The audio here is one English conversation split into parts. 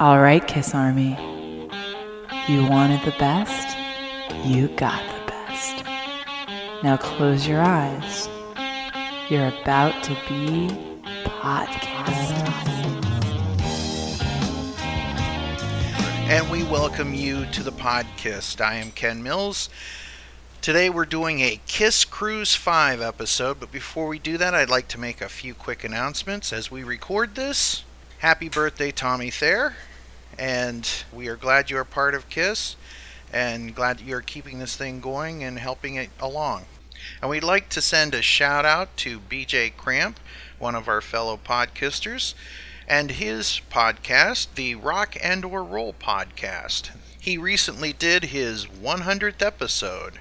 All right, Kiss Army. You wanted the best, you got the best. Now close your eyes. You're about to be podcasted. and we welcome you to the podcast. I am Ken Mills. Today we're doing a Kiss Cruise 5 episode, but before we do that, I'd like to make a few quick announcements as we record this. Happy birthday, Tommy Thayer, and we are glad you're part of Kiss and glad you're keeping this thing going and helping it along. And we'd like to send a shout out to BJ Cramp, one of our fellow podcasters and his podcast, the Rock and or Roll podcast. He recently did his 100th episode,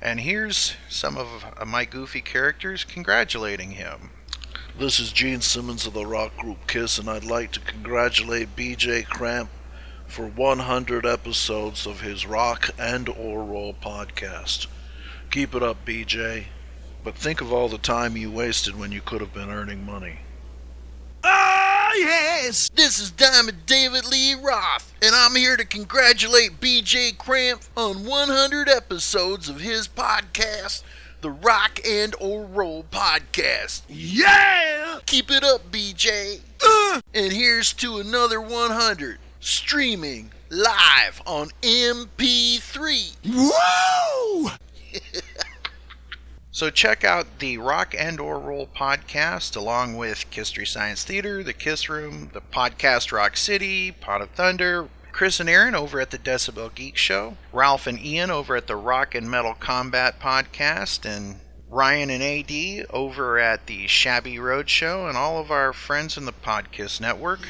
and here's some of my goofy characters congratulating him. This is Gene Simmons of the rock group Kiss, and I'd like to congratulate BJ Cramp for 100 episodes of his Rock and or Roll podcast. Keep it up, BJ. But think of all the time you wasted when you could have been earning money. Ah, yes! This is Diamond David Lee Roth, and I'm here to congratulate BJ Cramp on 100 episodes of his podcast, the Rock and or Roll Podcast. Yeah! Keep it up, BJ. Uh. And here's to another 100, streaming live on MP3. Whoa! So check out the Rock and or Roll podcast along with Kisstory Science Theater, the Kiss Room, the podcast Rock City, Pot of Thunder, Chris and Aaron over at the Decibel Geek Show, Ralph and Ian over at the Rock and Metal Combat podcast, and Ryan and AD over at the Shabby Road Show, and all of our friends in the Podcast Network.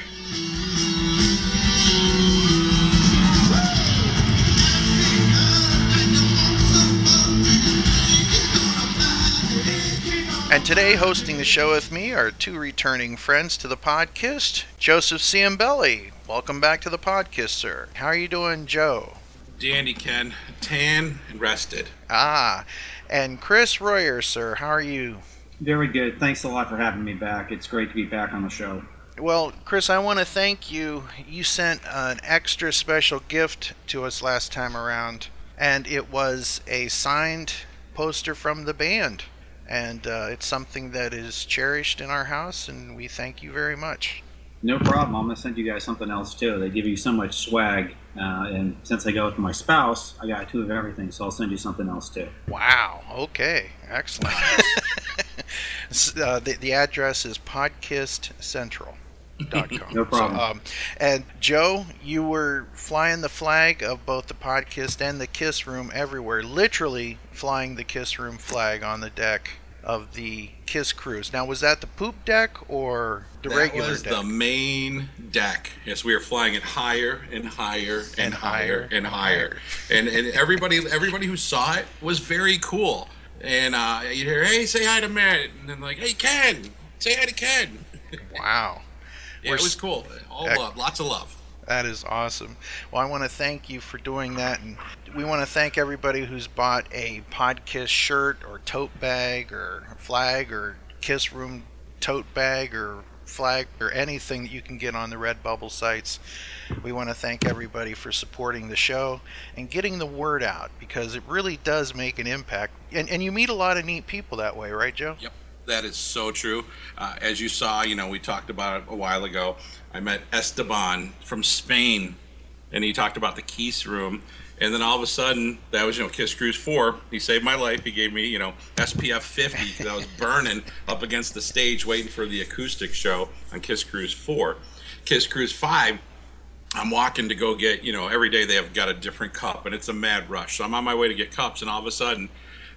And today, hosting the show with me are two returning friends to the podcast, Joseph Ciambelli. Welcome back to the podcast, sir. How are you doing, Joe? Dandy Ken, tan and rested. Ah, and Chris Royer, sir. How are you? Very good. Thanks a lot for having me back. It's great to be back on the show. Well, Chris, I want to thank you. You sent an extra special gift to us last time around, and it was a signed poster from the band and uh, it's something that is cherished in our house, and we thank you very much. No problem. I'm gonna send you guys something else too. They give you so much swag, uh, and since I go with my spouse, I got two of everything, so I'll send you something else too. Wow. Okay. Excellent. uh, the, the address is Podcast Central. no problem. So, um, and Joe, you were flying the flag of both the podcast and the Kiss Room everywhere, literally flying the Kiss Room flag on the deck of the Kiss Cruise. Now, was that the poop deck or the that regular was deck? the main deck. Yes, we were flying it higher and higher and, And higher higher and higher, and and everybody everybody who saw it was very cool. And uh, you hear, "Hey, say hi to Matt," and then like, "Hey, Ken, say hi to Ken." wow. Yeah, We're it was cool. All love, lots of love. That is awesome. Well, I want to thank you for doing that, and we want to thank everybody who's bought a Podkiss shirt or tote bag or flag or Kiss Room tote bag or flag or anything that you can get on the Redbubble sites. We want to thank everybody for supporting the show and getting the word out because it really does make an impact. And, and you meet a lot of neat people that way, right, Joe? Yep, that is so true. Uh, as you saw, you know, we talked about it a while ago. I met Esteban from Spain, and he talked about the Kiss Room. And then all of a sudden, that was, you know, Kiss Cruise 4. He saved my life. He gave me, you know, SPF 50 because I was burning up against the stage waiting for the acoustic show on Kiss Cruise 4. Kiss Cruise 5, I'm walking to go get, you know, every day they have got a different cup, and it's a mad rush. So I'm on my way to get cups, and all of a sudden,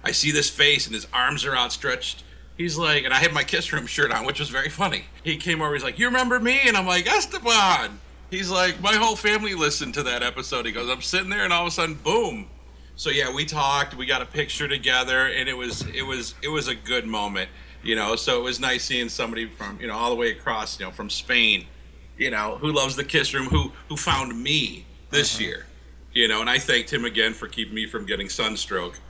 I see this face, and his arms are outstretched. He's like, and I had my Kiss Room shirt on, which was very funny. He came over, he's like, You remember me? And I'm like, Esteban. He's like, My whole family listened to that episode. He goes, I'm sitting there, and all of a sudden, boom. So yeah, we talked, we got a picture together, and it was it was it was a good moment, you know. So it was nice seeing somebody from you know all the way across, you know, from Spain, you know, who loves the Kiss Room, who who found me this uh-huh. year, you know, and I thanked him again for keeping me from getting sunstroke.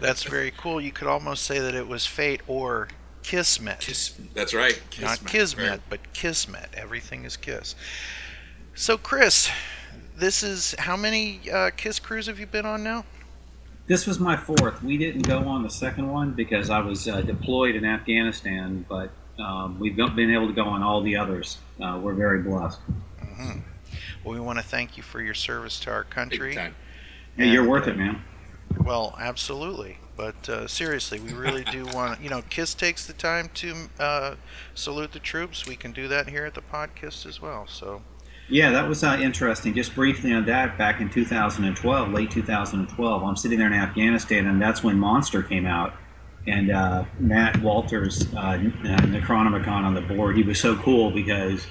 That's very cool. You could almost say that it was fate or kismet. Kiss, that's right. Not Kismet, kismet, right. but kismet. Everything is kiss. So, Chris, this is how many uh, Kiss Cruise have you been on now? This was my fourth. We didn't go on the second one because I was uh, deployed in Afghanistan, but um, we've been able to go on all the others. Uh, we're very blessed. Mm-hmm. Well, we want to thank you for your service to our country. Big time. Hey, you're worth uh, it, man. Well, absolutely. But uh, seriously, we really do want you know, KISS takes the time to uh, salute the troops. We can do that here at the podcast as well. So, Yeah, that was uh, interesting. Just briefly on that, back in 2012, late 2012, I'm sitting there in Afghanistan, and that's when Monster came out. And uh, Matt Walters, uh, Necronomicon on the board, he was so cool because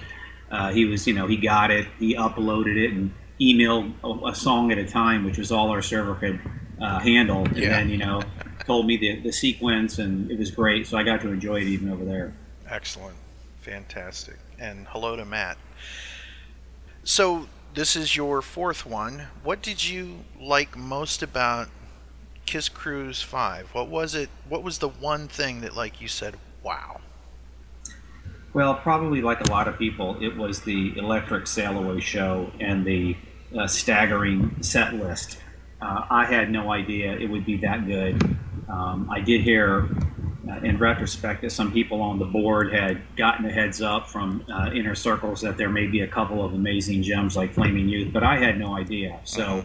uh, he was, you know, he got it, he uploaded it, and emailed a, a song at a time, which was all our server could uh, handle. And Yeah. then, you know, told me the, the sequence, and it was great. So I got to enjoy it even over there. excellent. Fantastic. And hello to Matt. So, this is your fourth one. What did you like most about Kiss Cruise 5? What was it? What was the one thing that like you said, "Wow." Well, probably like a lot of people, it was the Electric Sail Away show and the uh, staggering set list. Uh, I had no idea it would be that good. Um, I did hear, uh, in retrospect, that some people on the board had gotten a heads up from uh, inner circles that there may be a couple of amazing gems like Flaming Youth, but I had no idea. So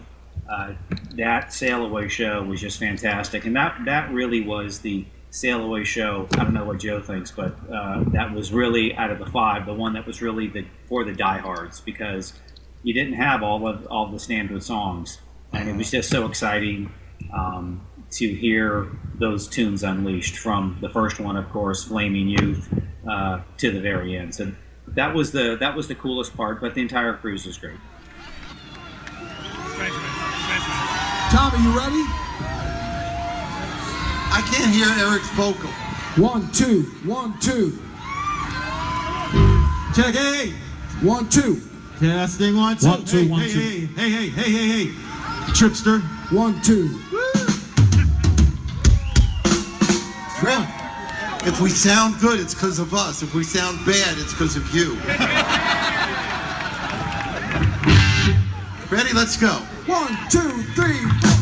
uh, that Sail Away show was just fantastic, and that that really was the Sail Away show. I don't know what Joe thinks, but uh, that was really out of the five, the one that was really the for the diehards because you didn't have all of all the standard songs, and it was just so exciting um, to hear those tunes unleashed from the first one, of course, Flaming Youth, uh, to the very end. So that was the that was the coolest part, but the entire cruise was great. Tom, are you ready? I can't hear Eric's vocal. One, two, one, two, Check, hey, one, two, testing one, two. One, two, hey, one, hey, two. Hey, hey, hey, hey, hey, hey, Tripster. one, two. If we sound good, it's because of us. If we sound bad, it's because of you. Ready? Let's go. One, two, three. My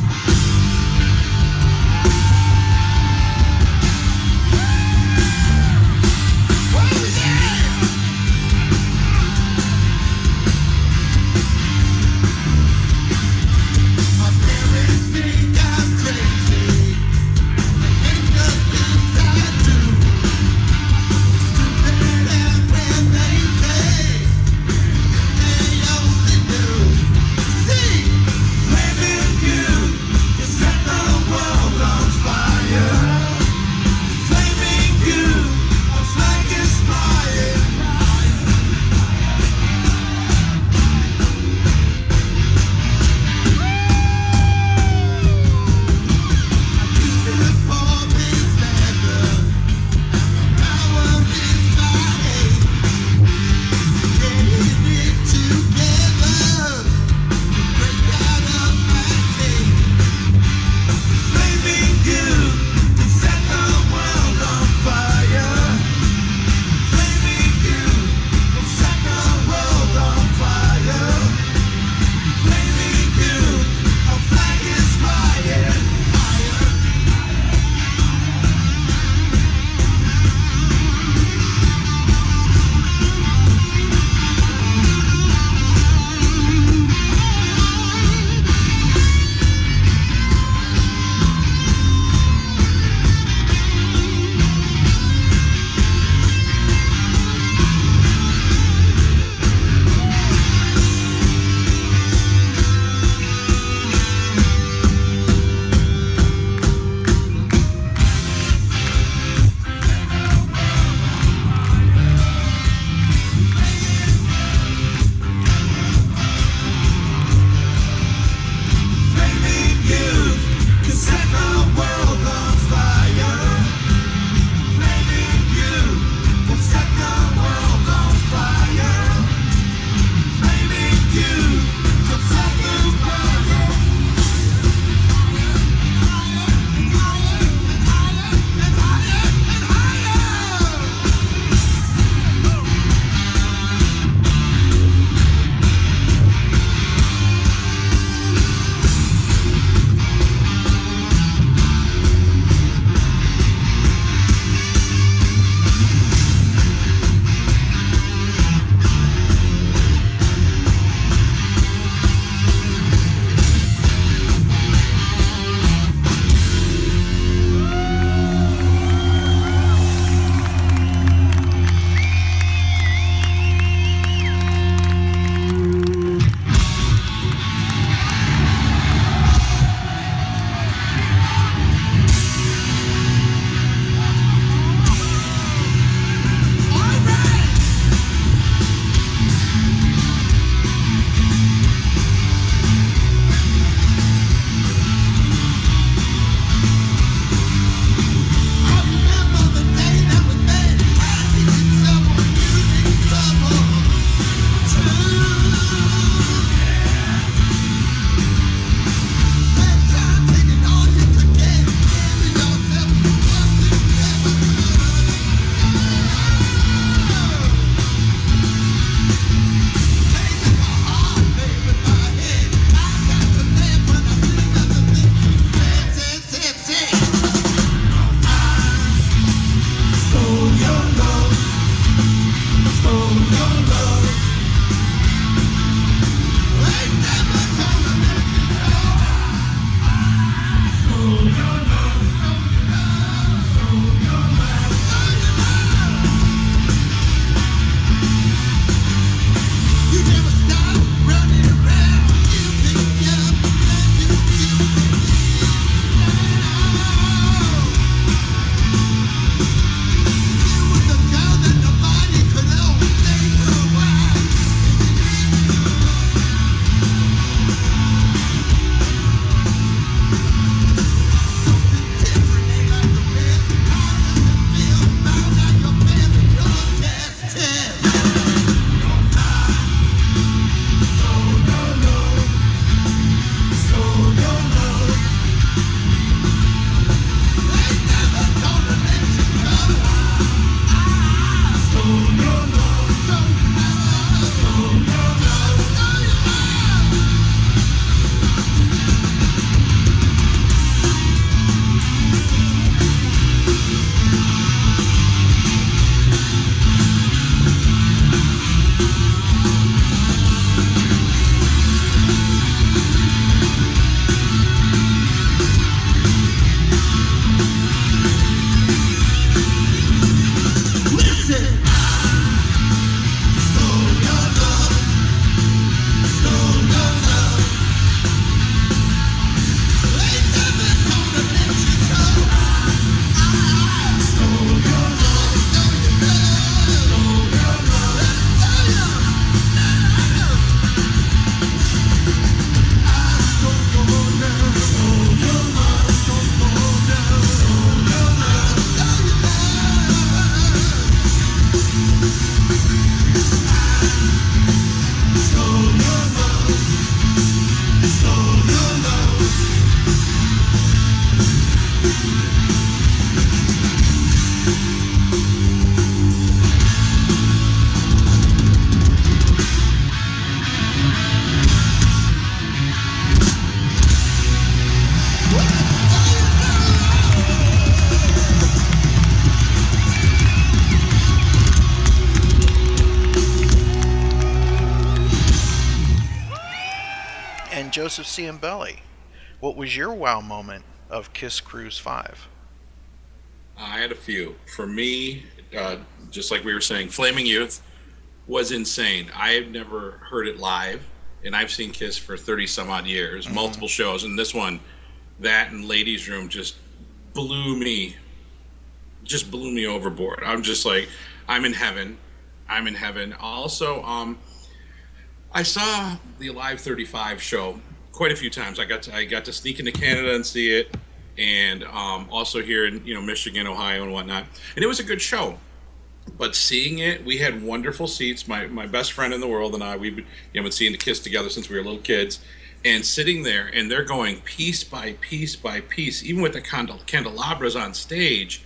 Joseph Ciambelli, what was your wow moment of Kiss Cruise 5? I had a few. For me, uh, just like we were saying, Flaming Youth was insane. I have never heard it live, and I've seen Kiss for 30 some odd years, multiple shows, and this one, that and Ladies Room just blew me, just blew me overboard. I'm just like, I'm in heaven. I'm in heaven. Also, um, I saw the Live 35 show quite a few times. I got to, I got to sneak into Canada and see it, and um, also here in you know Michigan, Ohio, and whatnot. And it was a good show. But seeing it, we had wonderful seats. My my best friend in the world and I, we've been, you know, been seeing the Kiss together since we were little kids. And sitting there, and they're going piece by piece by piece, even with the candel- candelabras on stage.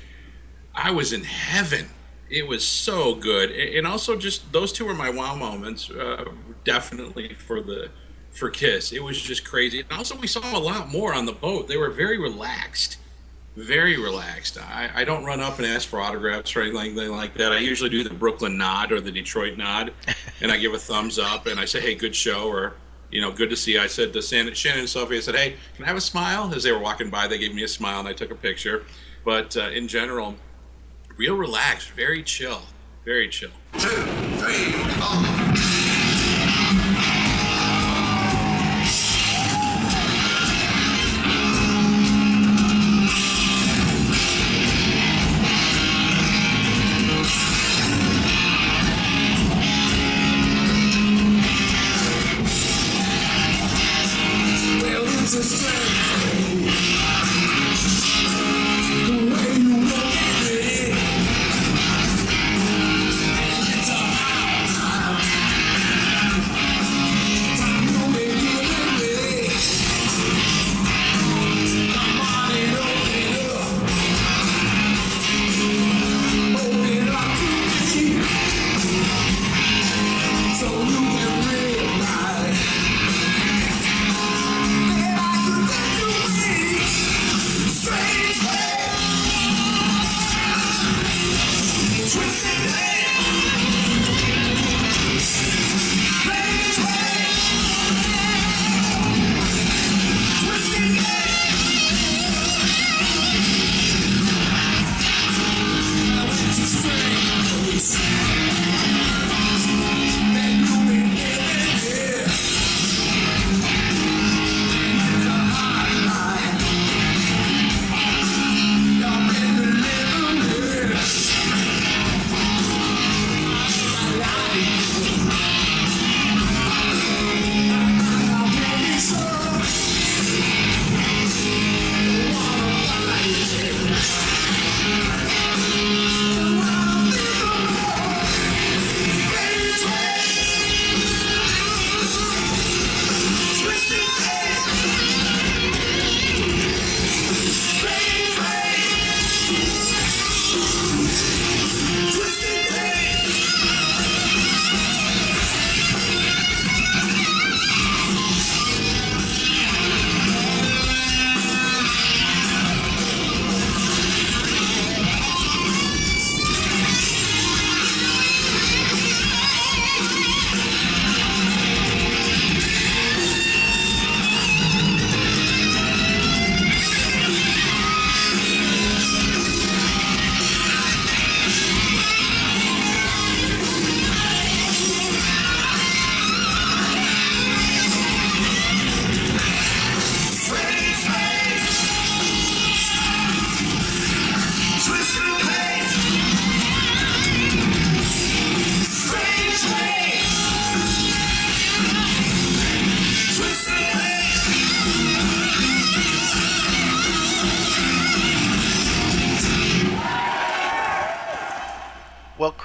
I was in heaven. It was so good, and also just those two were my wow moments. Uh, definitely for the for Kiss, it was just crazy. And also, we saw a lot more on the boat. They were very relaxed, very relaxed. I, I don't run up and ask for autographs or anything like that. I usually do the Brooklyn nod or the Detroit nod, and I give a thumbs up and I say, "Hey, good show," or you know, good to see. you." I said to Shannon, Shannon and Sophie, I said, "Hey, can I have a smile?" As they were walking by, they gave me a smile and I took a picture. But uh, in general, real relaxed, very chill, very chill. Two.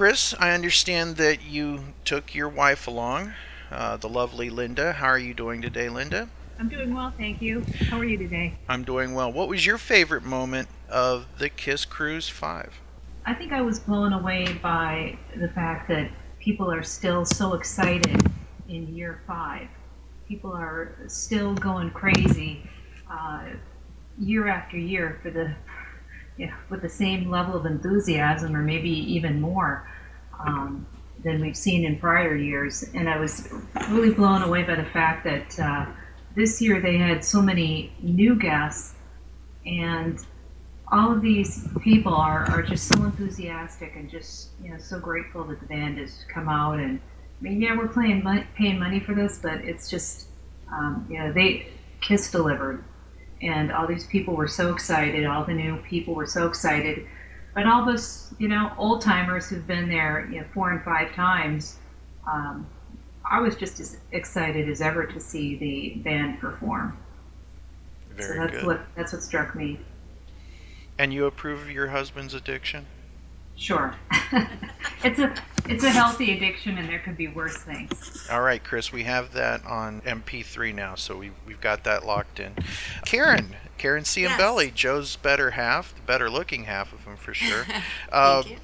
Chris, I understand that you took your wife along, uh, the lovely Linda. How are you doing today, Linda? I'm doing well, thank you. How are you today? I'm doing well. What was your favorite moment of the Kiss Cruise 5? I think I was blown away by the fact that people are still so excited in year five. People are still going crazy uh, year after year for the yeah, with the same level of enthusiasm or maybe even more um, than we've seen in prior years. And I was really blown away by the fact that uh, this year they had so many new guests, and all of these people are, are just so enthusiastic and just you know so grateful that the band has come out. And I mean yeah we're playing paying money for this but it's just um, you know they Kiss delivered. And all these people were so excited all the new people were so excited but all those you know old timers who've been there you know four and five times um, I was just as excited as ever to see the band perform Very so that's good. what that's what struck me And you approve of your husband's addiction? Sure. it's a it's a healthy addiction, and there could be worse things. All right, Chris, we have that on MP3 now, so we've, we've got that locked in. Karen, Karen Ciambelli, Yes. Joe's better half, the better looking half of him for sure. Uh, Thank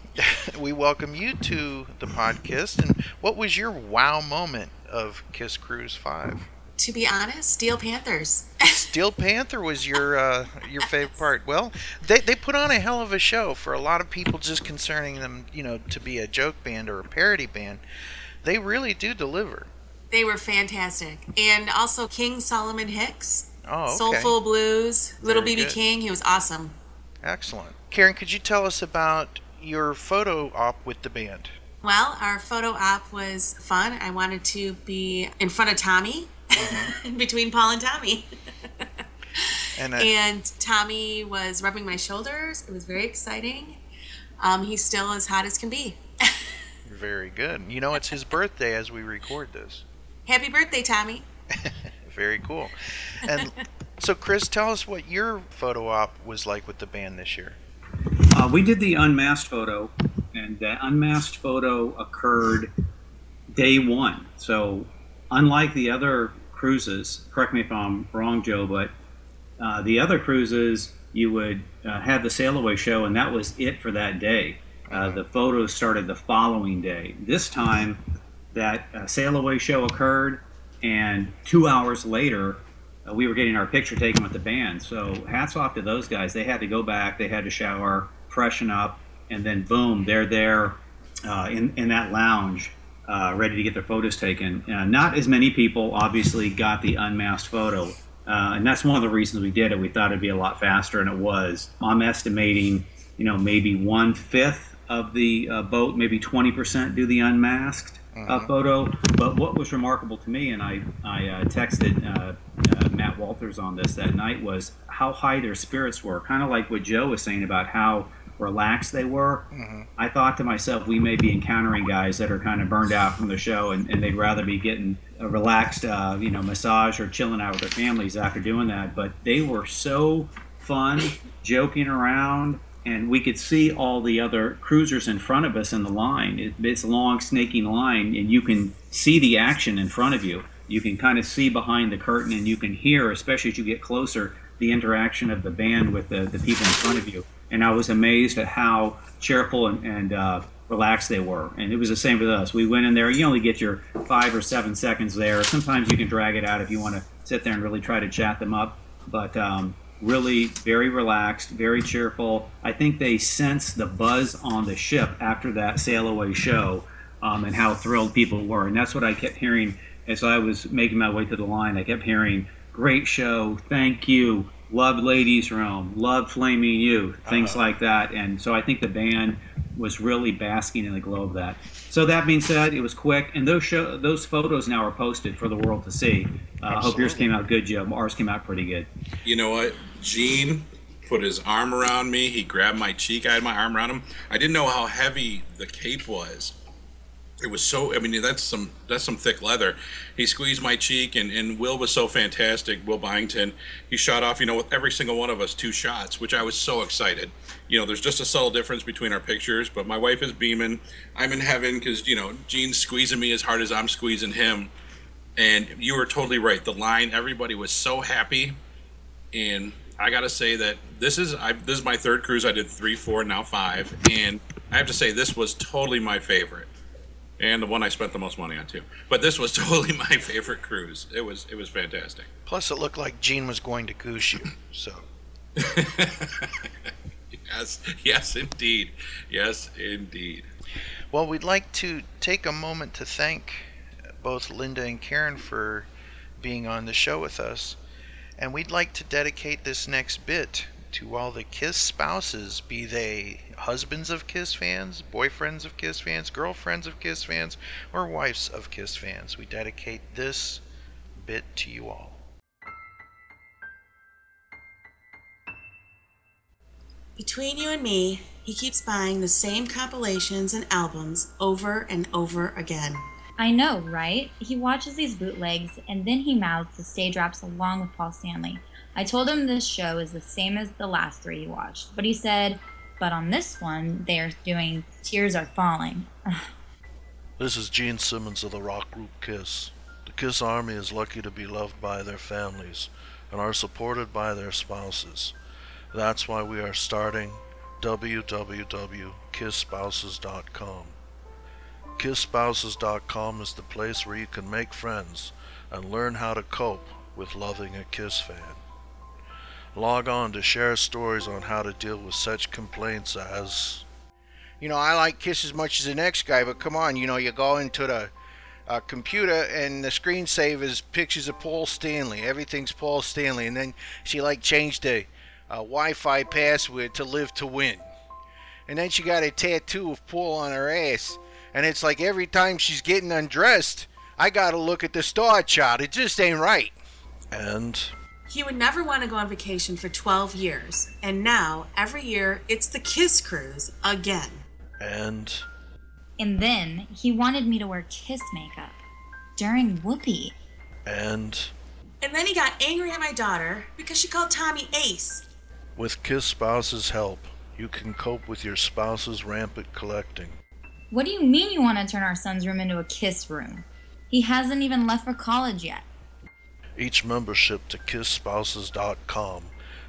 you. we welcome you to the podcast. And what was your wow moment of Kiss Cruise 5? To be honest, Steel Panthers. Steel Panther was your uh, your favorite part. Well, they, they put on a hell of a show for a lot of people just concerning them, you know, to be a joke band or a parody band. They really do deliver. they were fantastic. And also King Solomon Hicks, Oh, okay. Soulful Blues, Little Very BB good. King. He was awesome. Excellent. Karen, could you tell us about your photo op with the band? Well, our photo op was fun. I wanted to be in front of Tommy. between Paul and Tommy. And, uh, and Tommy was rubbing my shoulders. It was very exciting. Um, he's still as hot as can be. very good. You know, it's his birthday as we record this. Happy birthday, Tommy. Very cool. And so, Chris, tell us what your photo op was like with the band this year. Uh, we did the unmasked photo, and that unmasked photo occurred day one. So, unlike the other cruises, correct me if I'm wrong, Joe, but uh, the other cruises, you would uh, have the sail away show, and that was it for that day. Uh, the photos started the following day. This time, that uh, sail away show occurred, and two hours later, uh, we were getting our picture taken with the band. So hats off to those guys. They had to go back, they had to shower, freshen up, and then boom, they're there uh, in in that lounge, uh, ready to get their photos taken. Uh, not as many people obviously got the unmasked photo. Uh, and that's one of the reasons we did it. We thought it'd be a lot faster, and it was. I'm estimating, you know, maybe one fifth of the uh, boat, maybe 20% do the unmasked uh, photo. But what was remarkable to me, and I, I uh, texted uh, uh, Matt Walters on this that night, was how high their spirits were. Kind of like what Joe was saying about how relaxed they were. I thought to myself, we may be encountering guys that are kind of burned out from the show, and, and they'd rather be getting a relaxed, uh, you know, massage or chilling out with their families after doing that. But they were so fun, joking around, and we could see all the other cruisers in front of us in the line. It, it's a long, snaking line, and you can see the action in front of you. You can kind of see behind the curtain, and you can hear, especially as you get closer, the interaction of the band with the, the people in front of you. And I was amazed at how cheerful and, and uh, relaxed they were. And it was the same with us. We went in there, you only get your five or seven seconds there. Sometimes you can drag it out if you want to sit there and really try to chat them up. But um, really very relaxed, very cheerful. I think they sensed the buzz on the ship after that sail away show um, and how thrilled people were. And that's what I kept hearing as I was making my way to the line. I kept hearing, great show, thank you, loved Ladies Room, loved Flaming Youth, things like that. And so I think the band was really basking in the glow of that. So that being said, it was quick, and those show, those photos now are posted for the world to see. Uh, I hope yours came out good, Joe. Ours came out pretty good. You know what? Gene put his arm around me. He grabbed my cheek. I had my arm around him. I didn't know how heavy the cape was. It was so. I mean, that's some that's some thick leather. He squeezed my cheek, and, and Will was so fantastic. Will Byington. He shot off, you know, with every single one of us two shots, which I was so excited. You know, there's just a subtle difference between our pictures, but my wife is beaming. I'm in heaven because you know Gene's squeezing me as hard as I'm squeezing him. And you were totally right. The line, everybody was so happy and I gotta say that this is I, this is my third cruise. I did three, four, now five, and I have to say this was totally my favorite, and the one I spent the most money on too. But this was totally my favorite cruise. It was it was fantastic. Plus, it looked like Gene was going to goose you. So, Yes, yes, indeed, yes, indeed. well, we'd like to take a moment to thank both Linda and Karen for being on the show with us. And we'd like to dedicate this next bit to all the Kiss spouses, be they husbands of Kiss fans, boyfriends of Kiss fans, girlfriends of Kiss fans, or wives of Kiss fans. We dedicate this bit to you all. Between you and me, he keeps buying the same compilations and albums over and over again. I know, right? He watches these bootlegs and then he mouths the stage raps along with Paul Stanley. I told him this show is the same as the last three he watched, but he said, but on this one, they are doing Tears Are Falling. This is Gene Simmons of the rock group Kiss. The Kiss Army is lucky to be loved by their families and are supported by their spouses. That's why we are starting www.kisspouses.com. KissSpouses.com is the place where you can make friends and learn how to cope with loving a Kiss fan. Log on to share stories on how to deal with such complaints as You know, I like Kiss as much as the next guy, but come on, you know, you go into the uh, computer and the screensaver is pictures of Paul Stanley. Everything's Paul Stanley, and then she like changed the uh, Wi-Fi password to Live to Win, and then she got a tattoo of Paul on her ass, and it's like every time she's getting undressed, I gotta look at the star chart. It just ain't right. and He would never want to go on vacation for 12 years, and now, every year, it's the Kiss Cruise again. and And then he wanted me to wear Kiss makeup during Whoopi. and And then he got angry at my daughter because she called Tommy Ace. with Kiss Spouses help, you can cope with your spouse's rampant collecting. What do you mean you want to turn our son's room into a Kiss room? He hasn't even left for college yet. Each membership to KissSpouses.com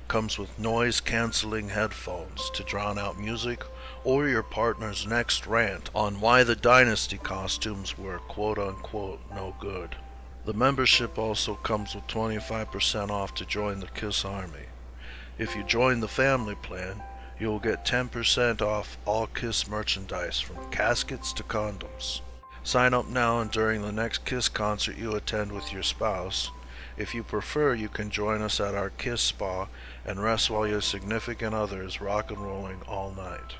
comes with noise canceling headphones to drown out music or your partner's next rant on why the Dynasty costumes were quote unquote no good. The membership also comes with 25% off to join the Kiss Army. If you join the family plan, you will get 10% off all Kiss merchandise from caskets to condoms. Sign up now and during the next Kiss concert you attend with your spouse. If you prefer, you can join us at our Kiss Spa and rest while your significant other is rock and rolling all night.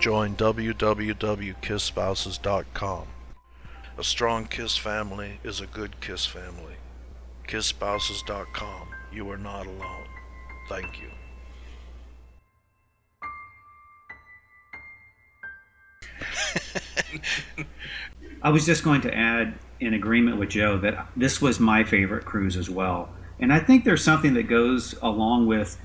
Join www.kisspouses.com. A strong Kiss family is a good Kiss family. KissSpouses.com. You are not alone. Thank you. I was just going to add, in agreement with Joe, that this was my favorite cruise as well. And I think there's something that goes along with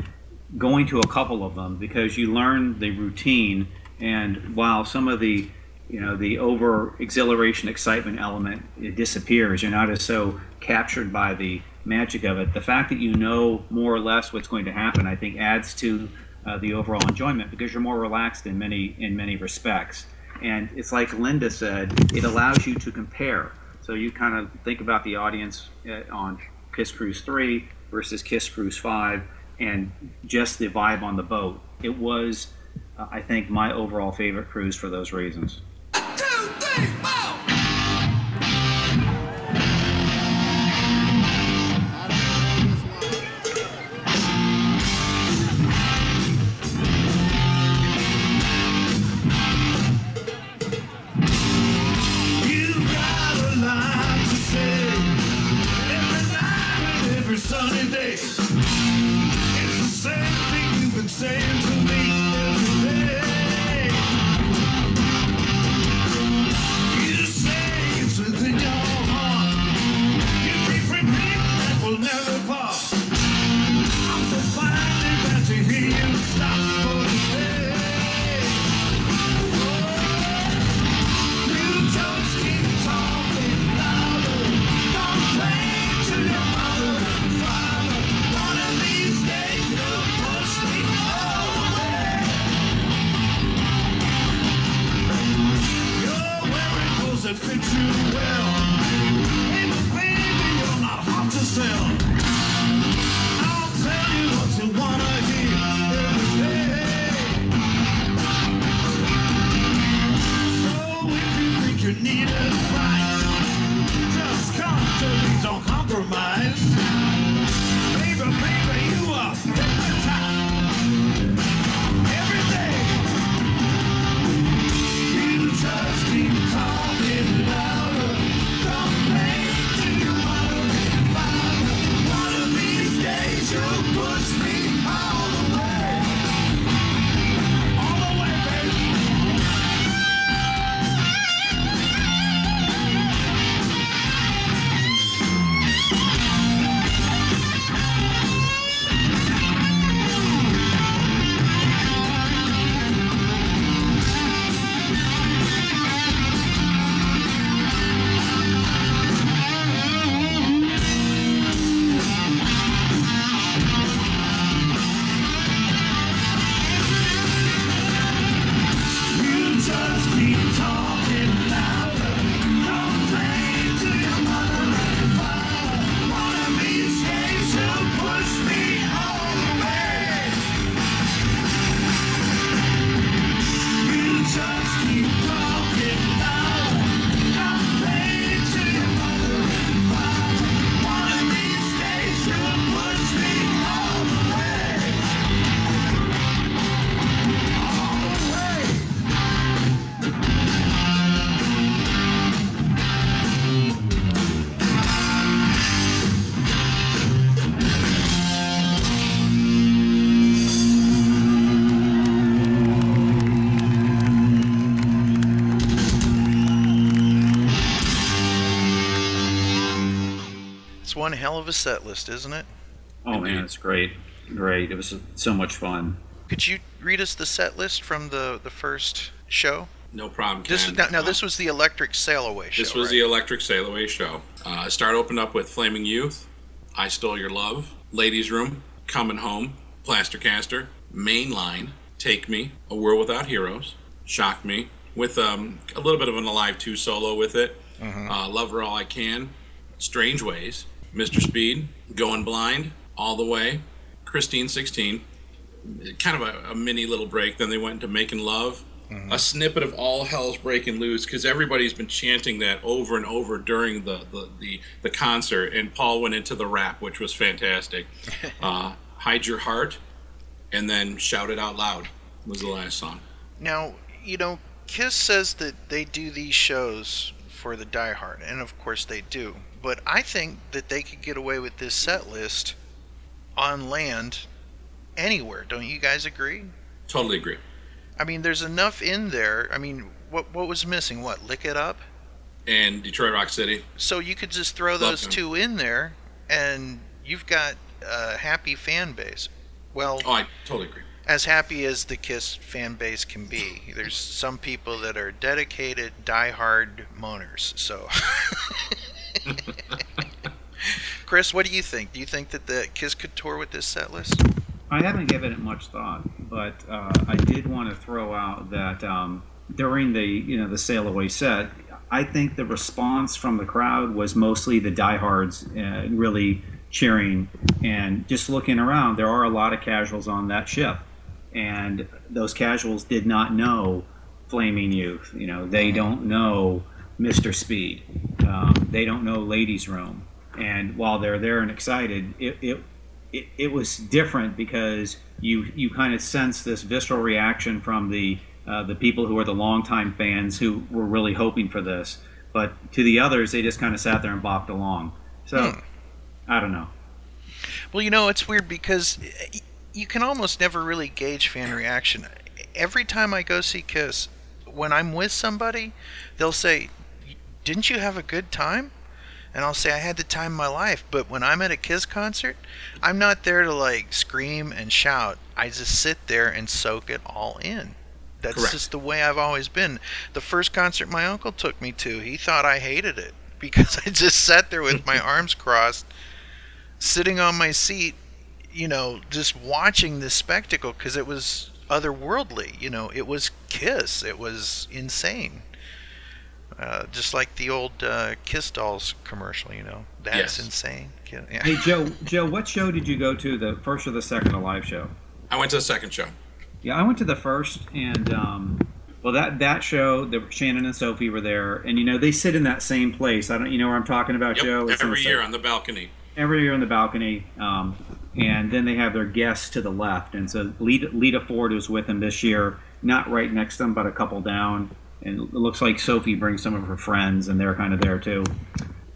going to a couple of them because you learn the routine. And while some of the, you know, the over exhilaration, excitement element it disappears, you're not as so captured by the magic of it. The fact that you know more or less what's going to happen, I think, adds to uh, the overall enjoyment because you're more relaxed in many in many respects. And it's like Linda said, it allows you to compare. So you kind of think about the audience uh, on Kiss Cruise 3 versus Kiss Cruise 5 and just the vibe on the boat. It was, uh, I think, my overall favorite cruise for those reasons. Thing one hell of a set list, isn't it? Oh man, it's great, great. It was so much fun. Could you read us the set list from the the first show? No problem. This Ken. now, now Uh, this was the Electric Sail Away show. This was right? the Electric Sail Away show. Uh, start opened up with Flaming Youth, I Stole Your Love, Ladies Room, Coming Home, Plastercaster, Mainline, Take Me, A World Without Heroes, Shock Me, with um, a little bit of an Alive 2 solo with it, uh, Love Her All I Can, Strange Ways, Mr. Speed, Going Blind, All the Way, Christine 16, kind of a, a mini little break. Then they went into Making Love, a snippet of All Hell's Breaking Loose because everybody's been chanting that over and over during the, the, the, the concert. And Paul went into the rap, which was fantastic. Uh, Hide Your Heart, and then Shout It Out Loud was the last song. Now, you know, Kiss says that they do these shows for the diehard, and of course they do. But I think that they could get away with this set list on land anywhere. Don't you guys agree? Totally agree. I mean, there's enough in there. I mean, what what was missing? What lick it up? And Detroit Rock City. So you could just throw Love those them. two in there, and you've got a happy fan base. Well, Oh, I totally agree. as happy as the Kiss fan base can be. There's some people that are dedicated, die-hard moaners. So, Chris, what do you think? Do you think that the Kiss could tour with this set list? I haven't given it much thought, but uh, I did want to throw out that um, during the you know the sail away set, I think the response from the crowd was mostly the diehards uh, really cheering and just looking around. There are a lot of casuals on that ship, and those casuals did not know Flaming Youth. You know, they don't know Mr. Speed. Um, they don't know Ladies Room. And while they're there and excited, it, it it, it was different because you you kind of sense this visceral reaction from the uh, the people who are the longtime fans who were really hoping for this, but to the others they just kind of sat there and bopped along. So I don't know. Well, you know, it's weird because you can almost never really gauge fan reaction. Every time I go see Kiss, when I'm with somebody, they'll say, "Didn't you have a good time?" And I'll say, "I had the time of my life." But when I'm at a Kiss concert, I'm not there to like scream and shout. I just sit there and soak it all in. That's Correct. just the way I've always been. The first concert my uncle took me to, he thought I hated it because I just sat there with my arms crossed sitting on my seat, you know, just watching this spectacle because it was otherworldly. You know, it was Kiss. It was insane. Uh, just like the old uh, Kiss Dolls commercial, you know, that's Yes. insane. Yeah. Hey Joe, Joe, what show did you go to? The first or the second live show? I went to the second show. Yeah, I went to the first, and um, well, that that show, the Shannon and Sophie were there, and you know they sit in that same place. I don't, you know where I'm talking about, Yep, Joe? It's in the every same- year on the balcony. every year on the balcony, um, and then they have their guests to the left. And so Lita, Lita Ford was with them this year, not right next to them, but a couple down. And it looks like Sophie brings some of her friends, and they're kind of there too.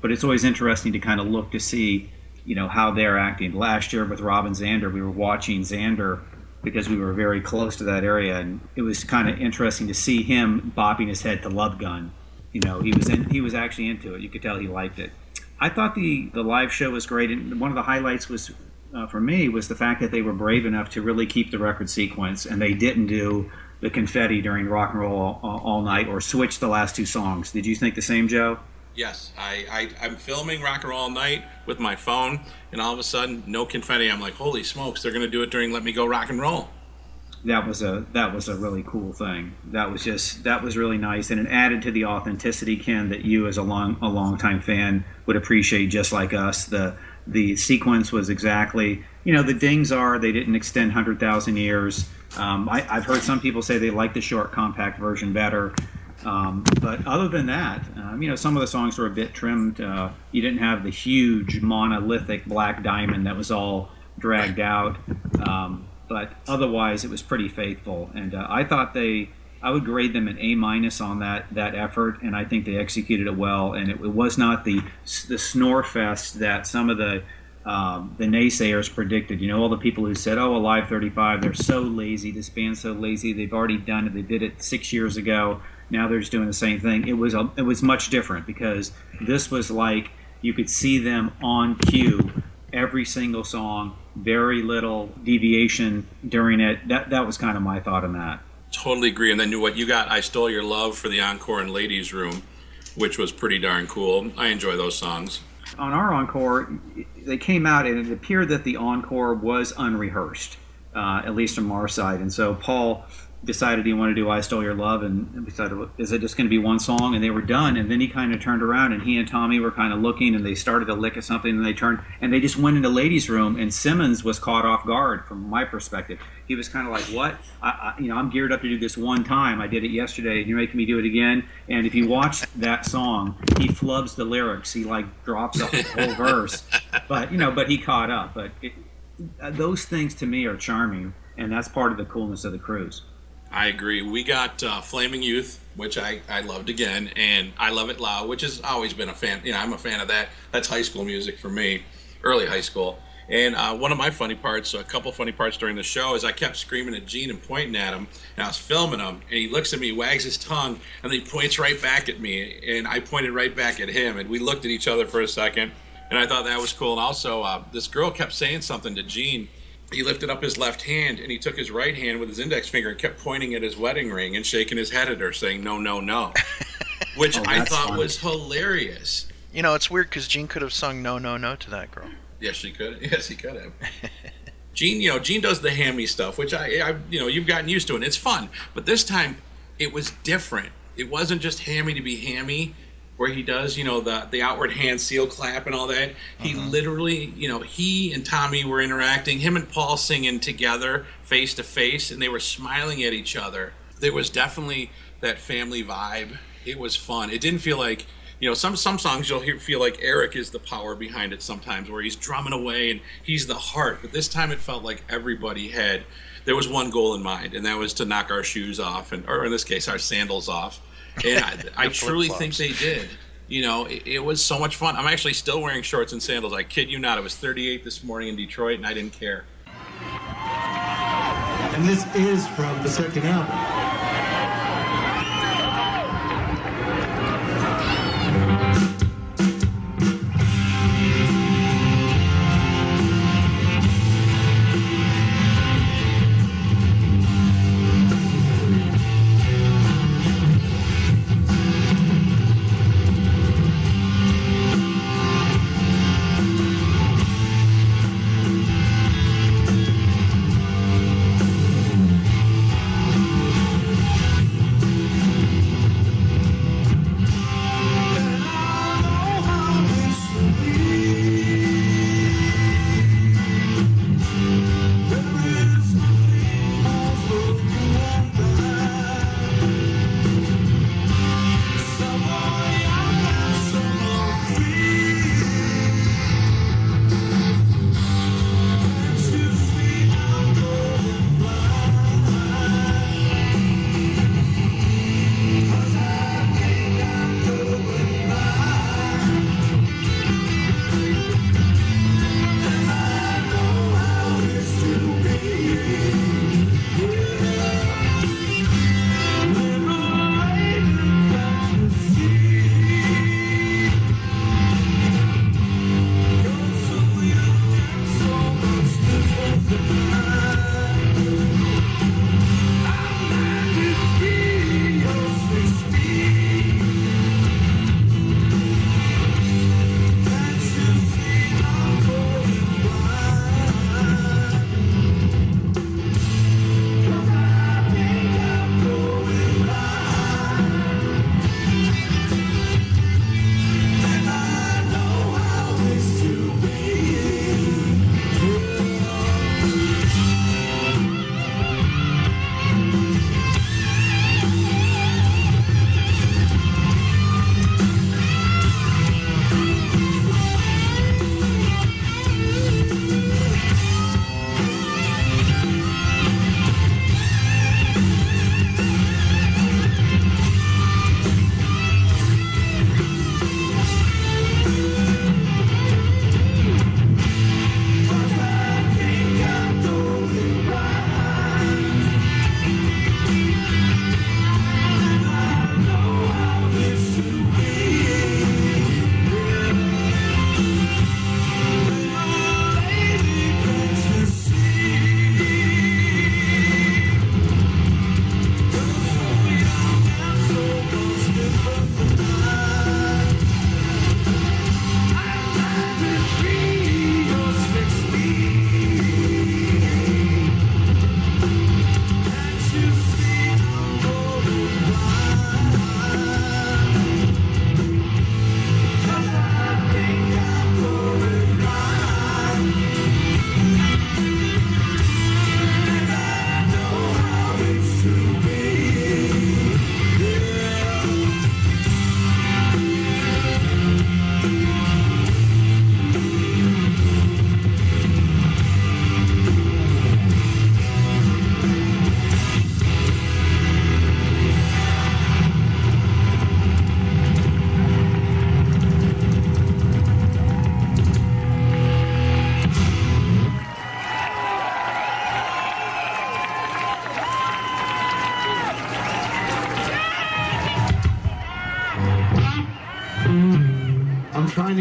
But it's always interesting to kind of look to see, you know, how they're acting. Last year with Robin Zander, we were watching Zander because we were very close to that area, and it was kind of interesting to see him bopping his head to Love Gun. You know, he was in, he was actually into it. You could tell he liked it. I thought the the live show was great, and one of the highlights was uh, for me was the fact that they were brave enough to really keep the record sequence, and they didn't do the confetti during rock and roll all, all night or switch the last two songs. Did you think the same, Joe? Yes, I, I I'm filming rock and roll all night with my phone, and all of a sudden, no confetti. I'm like, holy smokes, they're gonna do it during Let Me Go Rock and Roll. That was a that was a really cool thing. That was just that was really nice, and it added to the authenticity, Ken, that you as a long a longtime fan would appreciate, just like us. The the sequence was exactly you know the dings are they didn't extend hundred thousand years. Um, I, I've heard some people say they like the short compact version better. Um, but other than that, um, you know, some of the songs were a bit trimmed. Uh, you didn't have the huge monolithic black diamond that was all dragged out. Um, but otherwise, it was pretty faithful. And uh, I thought they, I would grade them an A minus on that that effort, and I think they executed it well. And it, it was not the the snore fest that some of the um, the naysayers predicted. You know, all the people who said, "Oh, Alive 35, they're so lazy. This band's so lazy. They've already done it. They did it six years ago. Now they're just doing the same thing." It was a, it was much different because this was like you could see them on cue every single song, very little deviation during it. That that was kind of my thought on that. Totally agree. And then what you got, I Stole Your Love for the encore in Ladies' Room, which was pretty darn cool. I enjoy those songs. On our encore, they came out and it appeared that the encore was unrehearsed, uh, at least from our side. And so Paul decided he wanted to do "I Stole Your Love," and we thought, is it just going to be one song? And they were done. And then he kind of turned around, and he and Tommy were kind of looking, and they started to lick at something, and they turned, and they just went into ladies' room. And Simmons was caught off guard from my perspective. He was kind of like, "What? I, I, you know, I'm geared up to do this one time. I did it yesterday, and you're making me do it again." And if you watch that song, he flubs the lyrics. He like drops a whole verse, but you know, but he caught up. But it, uh, those things to me are charming, and that's part of the coolness of the cruise. I agree. We got uh, Flaming Youth, which I, I loved again, and I Love It Loud, which has always been a fan. You know, I'm a fan of that. That's high school music for me, early high school. And uh, one of my funny parts, a couple funny parts during the show, is I kept screaming at Gene and pointing at him, and I was filming him, and he looks at me, wags his tongue, and then he points right back at me, and I pointed right back at him, and we looked at each other for a second, and I thought that was cool. And also, uh, this girl kept saying something to Gene, he lifted up his left hand and he took his right hand with his index finger and kept pointing at his wedding ring and shaking his head at her, saying, No, no, no. Which Oh, I thought funny. was hilarious. You know, it's weird because Gene could have sung "No, No, No" to that girl. Yes, she could. Yes, he could have. Gene, you know, Gene does the hammy stuff, which I, I, you know, you've gotten used to, and it's fun. But this time, it was different. It wasn't just hammy to be hammy, where he does, you know, the the outward hand seal clap and all that. He uh-huh. literally, you know, he and Tommy were interacting. Him and Paul singing together, face to face, and they were smiling at each other. There was definitely that family vibe. It was fun. It didn't feel like you know some some songs you'll hear, feel like Eric is the power behind it sometimes, where he's drumming away and he's the heart. But this time it felt like everybody had. There was one goal in mind, and that was to knock our shoes off, and or in this case, our sandals off. And I, I truly think they did. You know, it, it was so much fun. I'm actually still wearing shorts and sandals. I kid you not. It was 38 this morning in Detroit, and I didn't care. And this is from the second album.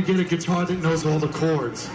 Get a guitar that knows all the chords.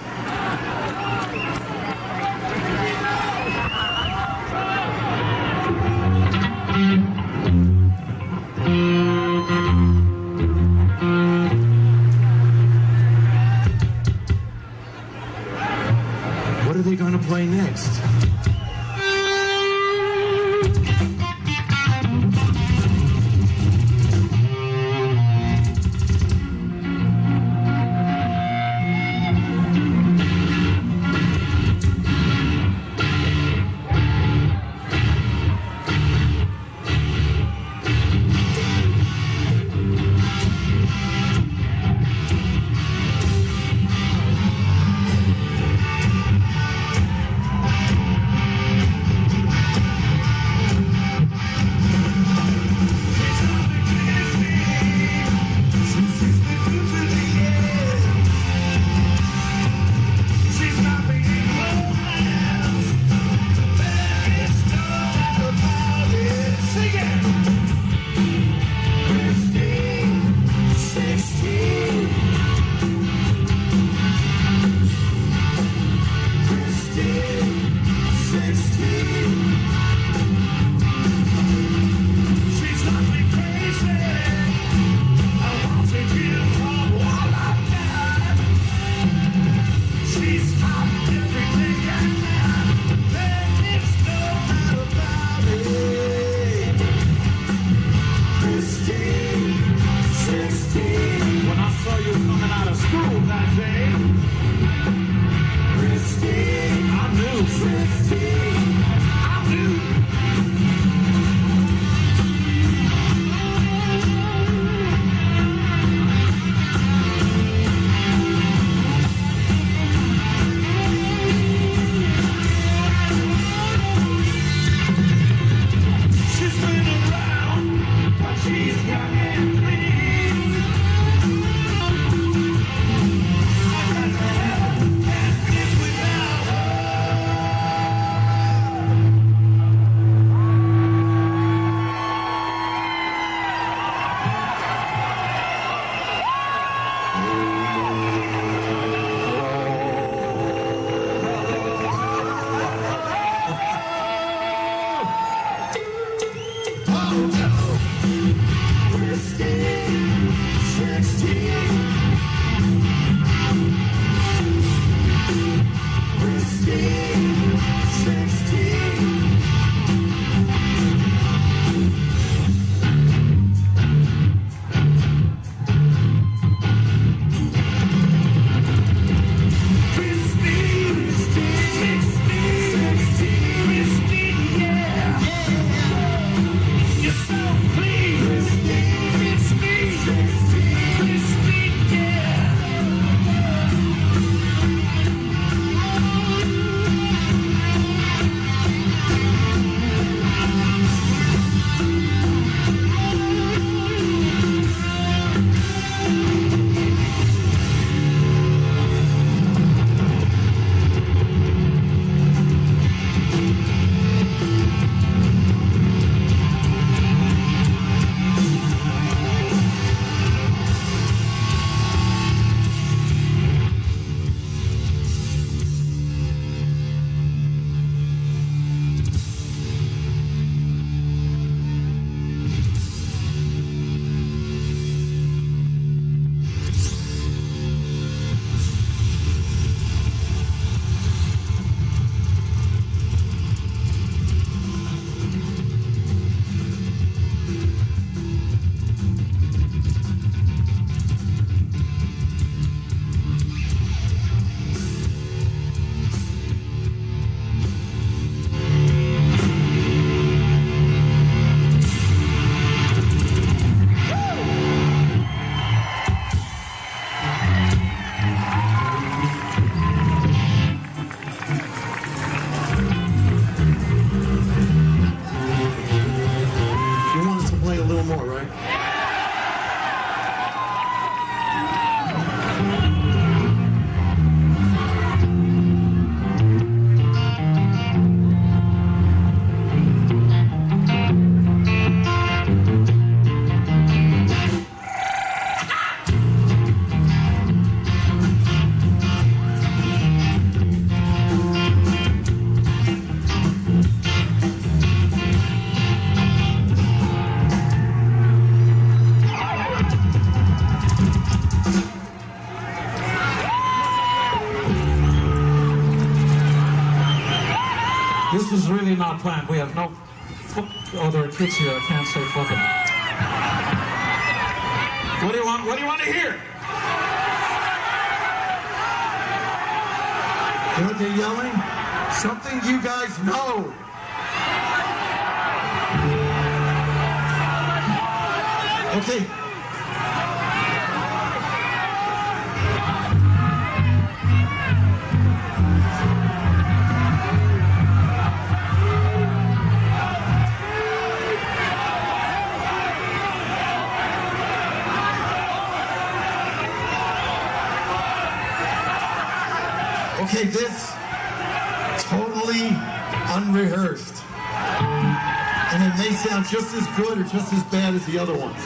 Have no. Foot, oh, kids here. Okay, this totally unrehearsed. And it may sound just as good or just as bad as the other ones.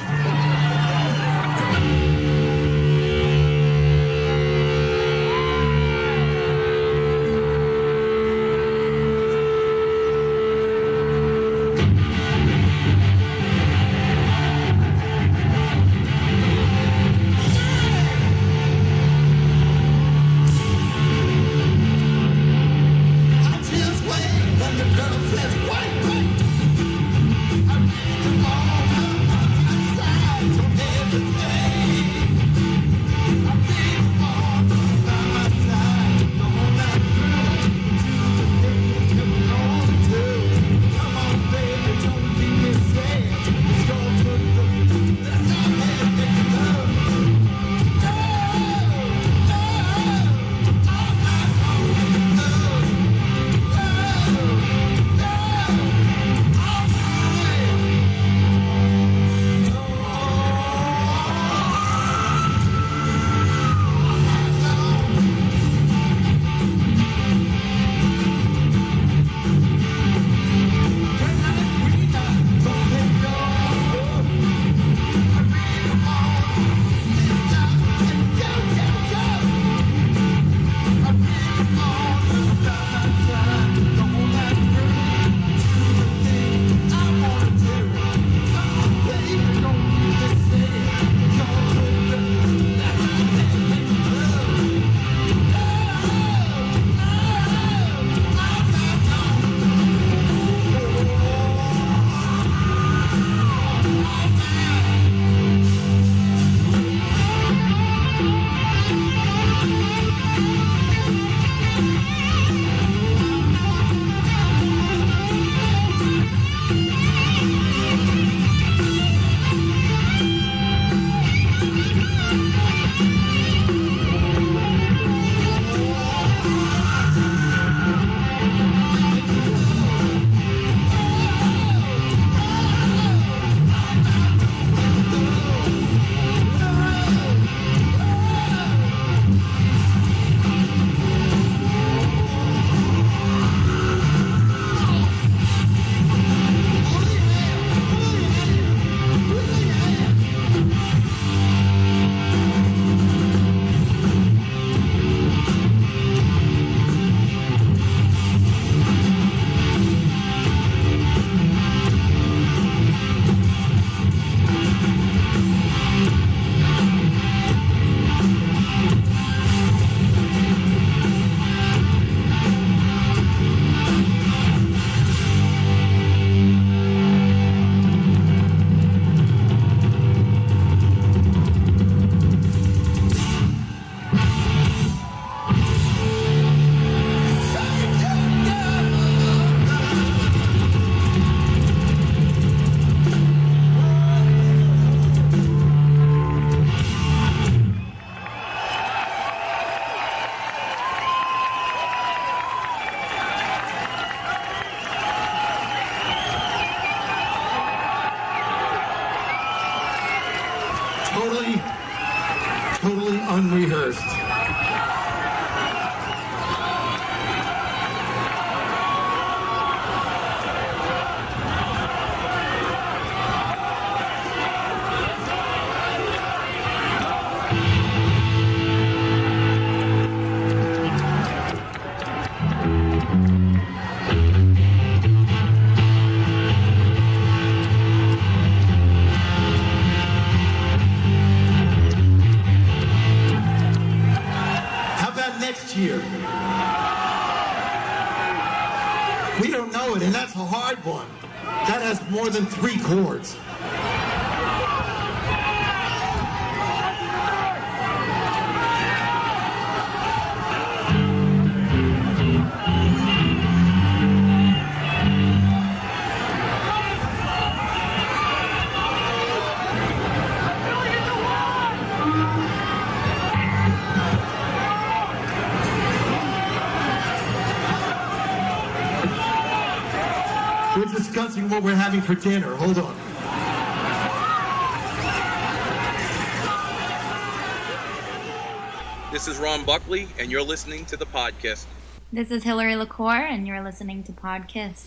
For dinner. Hold on. This is Ron Buckley, and you're listening to the podcast. This is Hillary LaCour, and you're listening to Podkiss.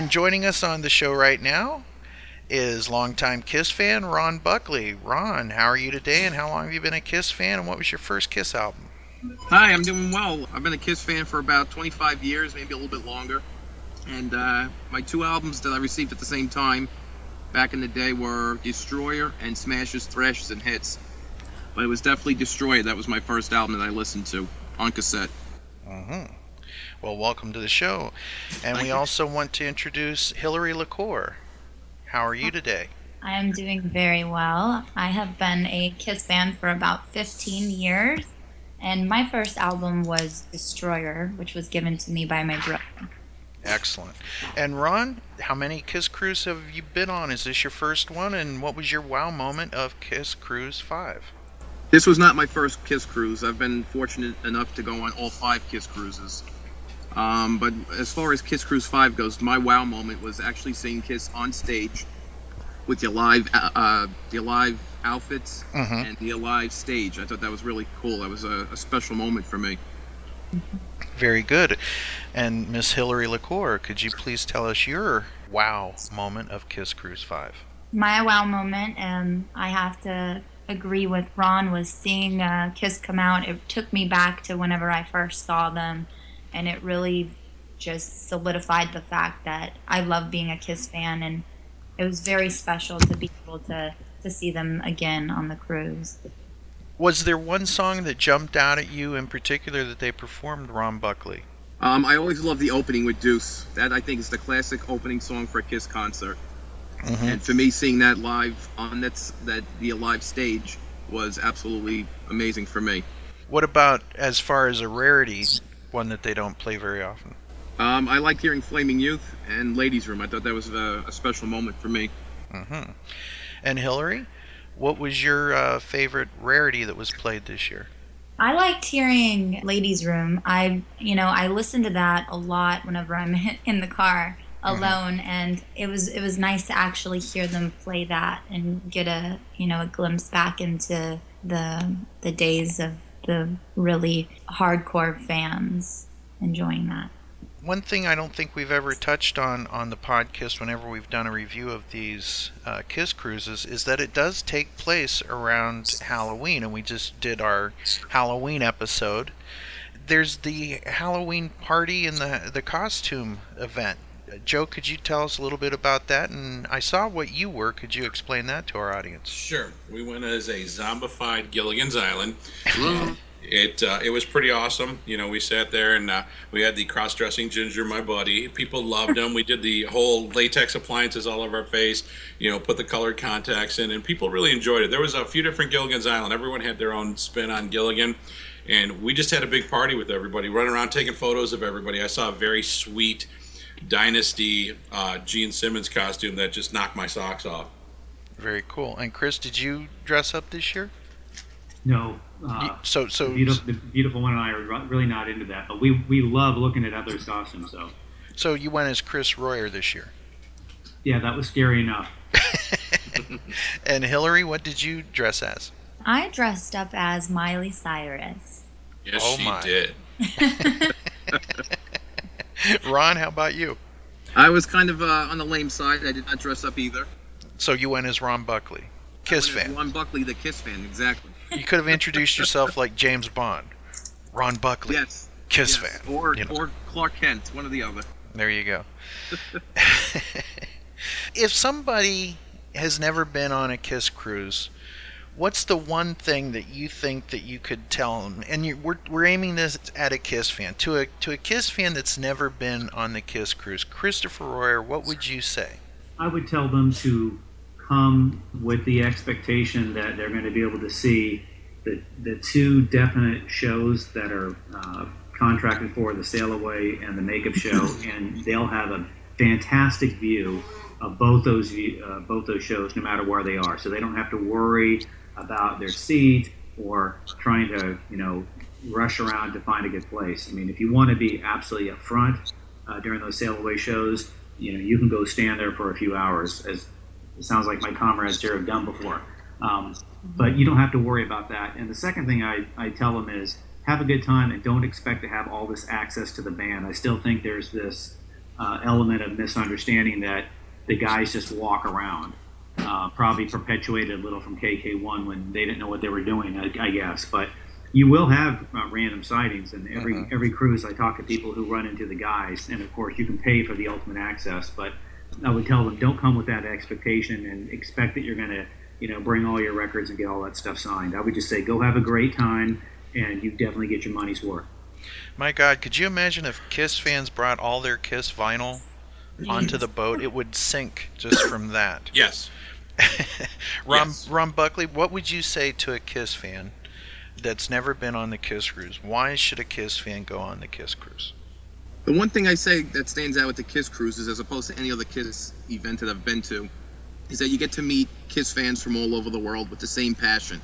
And joining us on the show right now is longtime Kiss fan Ron Buckley. Ron, how are you today, and how long have you been a Kiss fan, and what was your first Kiss album? Hi, I'm doing well. I've been a Kiss fan for about 25 years, maybe a little bit longer. And uh, my two albums that I received at the same time back in the day were Destroyer and Smashes, Thrashes, and Hits. But it was definitely Destroyer. That was my first album that I listened to on cassette. Mm-hmm. Well, welcome to the show. And we also want to introduce Hillary LaCour. How are you oh, today? I am doing very well. I have been a Kiss fan for about 15 years, and my first album was Destroyer, which was given to me by my brother. Excellent. And Ron, how many Kiss Cruise have you been on? Is this your first one? And what was your wow moment of Kiss Cruise 5? This was not my first Kiss cruise. I've been fortunate enough to go on all five Kiss cruises. Um, but as far as Kiss Cruise 5 goes, my wow moment was actually seeing Kiss on stage with the live, uh, uh, the live outfits Mhm. and the live stage. I thought that was really cool. That was a, a special moment for me. Very good. And Miss Hillary LaCour, could you please tell us your wow moment of Kiss Cruise 5? My wow moment, and I have to agree with Ron, was seeing uh, Kiss come out. It took me back to whenever I first saw them, and it really just solidified the fact that I love being a Kiss fan, and it was very special to be able to, to see them again on the cruise. Was there one song that jumped out at you in particular that they performed, Ron Buckley? Um, I always love the opening with Deuce. That I think is the classic opening song for a Kiss concert. Mhm. And for me, seeing that live on that s- that the live stage was absolutely amazing for me. What about as far as a rarity, one that they don't play very often? Um, I liked hearing Flaming Youth and Ladies Room. I thought that was a, a special moment for me. Mm-hmm. And Hillary, what was your uh, favorite rarity that was played this year? I liked hearing Ladies Room. I, you know, I listen to that a lot whenever I'm in the car alone, and it was it was nice to actually hear them play that and get a you know a glimpse back into the the days of the really hardcore fans enjoying that. One thing I don't think we've ever touched on on the podcast whenever we've done a review of these uh, Kiss cruises is that it does take place around Halloween, and we just did our Halloween episode. There's the Halloween party and the the costume event. Uh, Joe, could you tell us a little bit about that? And I saw what you were. Could you explain that to our audience? Sure. We went as a zombified Gilligan's Island. It uh, it was pretty awesome. You know, we sat there and uh, we had the cross-dressing ginger, my buddy. People loved him. we did the whole latex appliances all over our face. You know, put the colored contacts in, and people really enjoyed it. There was a few different Gilligan's Island. Everyone had their own spin on Gilligan, and we just had a big party with everybody, running around taking photos of everybody. I saw a very sweet Dynasty uh, Gene Simmons costume that just knocked my socks off. Very cool. And Chris, did you dress up this year? No. Uh, so, so the beautiful, the beautiful one and I are really not into that, but we we love looking at others' costumes. So So you went as Chris Royer this year. yeah, that was scary enough. And Hillary, what did you dress as? I dressed up as Miley Cyrus. Yes, Oh she my. did. Ron, how about you? I was kind of uh, on the lame side. I did not dress up either. So you went as Ron Buckley, Kiss I went as fan. Ron Buckley, the Kiss fan, exactly. You could have introduced yourself like James Bond. Ron Buckley. Yes, Kiss Yes, fan. or you know. or Clark Kent, one or the other. There you go. if somebody has never been on a Kiss cruise, what's the one thing that you think that you could tell them? And you, we're, we're aiming this at a Kiss fan. To a to a Kiss fan that's never been on the Kiss cruise, Christopher Royer, what would you say? I would tell them to come with the expectation that they're going to be able to see the, the two definite shows that are uh, contracted for the Sail Away and the Makeup Show, and they'll have a fantastic view of both those uh, both those shows, no matter where they are. So they don't have to worry about their seat or trying to you know rush around to find a good place. I mean, if you want to be absolutely upfront uh, during those sail away shows, you know, you can go stand there for a few hours, as it sounds like my comrades here have done before. Um, but you don't have to worry about that. And the second thing I, I tell them is have a good time and don't expect to have all this access to the band. I still think there's this uh, element of misunderstanding that the guys just walk around. Uh, probably perpetuated a little from KK1 when they didn't know what they were doing, I, I guess. But you will have uh, random sightings, and every Mhm. every cruise I talk to people who run into the guys, and of course you can pay for the ultimate access. But I would tell them don't come with that expectation and expect that you're going to you know bring all your records and get all that stuff signed. I would just say go have a great time, and you definitely get your money's worth. My God, could you imagine if Kiss fans brought all their Kiss vinyl onto the boat? It would sink just from that. Yes. Ron, Yes. Ron Buckley, what would you say to a Kiss fan that's never been on the Kiss cruise? Why should a Kiss fan go on the Kiss cruise? The one thing I say that stands out with the Kiss cruises, as opposed to any other Kiss event that I've been to, is that you get to meet Kiss fans from all over the world with the same passion.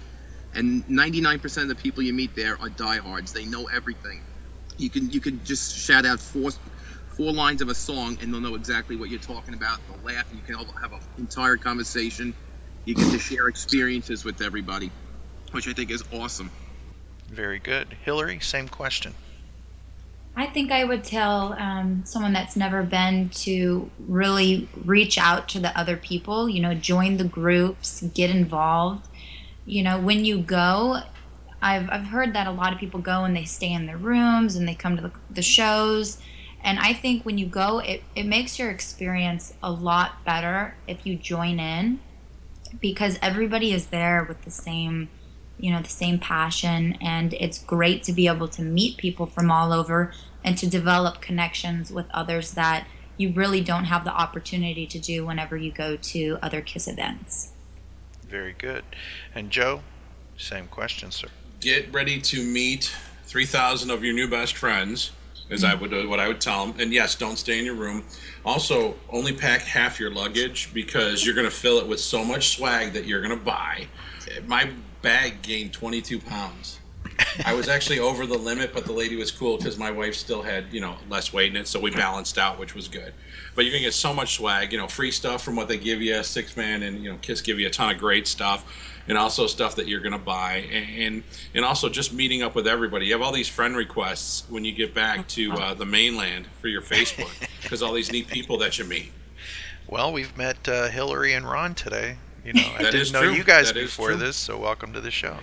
And 99% of the people you meet there are diehards. They know everything. You can you can just shout out four four lines of a song, and they'll know exactly what you're talking about. They'll laugh, and you can have an entire conversation. You get to share experiences with everybody, which I think is awesome. Very good. Hillary, same question. I think I would tell um, someone that's never been to really reach out to the other people, you know, join the groups, get involved. You know, when you go, I've, I've heard that a lot of people go and they stay in their rooms and they come to the, the shows. And I think when you go, it, it makes your experience a lot better if you join in because everybody is there with the same you know the same passion and it's great to be able to meet people from all over and to develop connections with others that you really don't have the opportunity to do whenever you go to other kiss events Very good. And Joe, same question, sir. Get ready to meet 3,000 of your new best friends, is I would what I would tell them. And yes, don't stay in your room. Also, only pack half your luggage because you're going to fill it with so much swag that you're going to buy. My bag gained 22 pounds. I was actually over the limit, but the lady was cool because my wife still had, you know, less weight in it, so we balanced out, which was good. But you're gonna get so much swag, you know, free stuff from what they give you, Sixthman, and you know, Kiss give you a ton of great stuff, and also stuff that you're gonna buy, and and, and also just meeting up with everybody. You have all these friend requests when you get back to uh, the mainland for your Facebook, because all these neat people that you meet. Well, we've met uh, Hillary and Ron today. You know, I That didn't know true. you guys That is before this, so welcome to the show.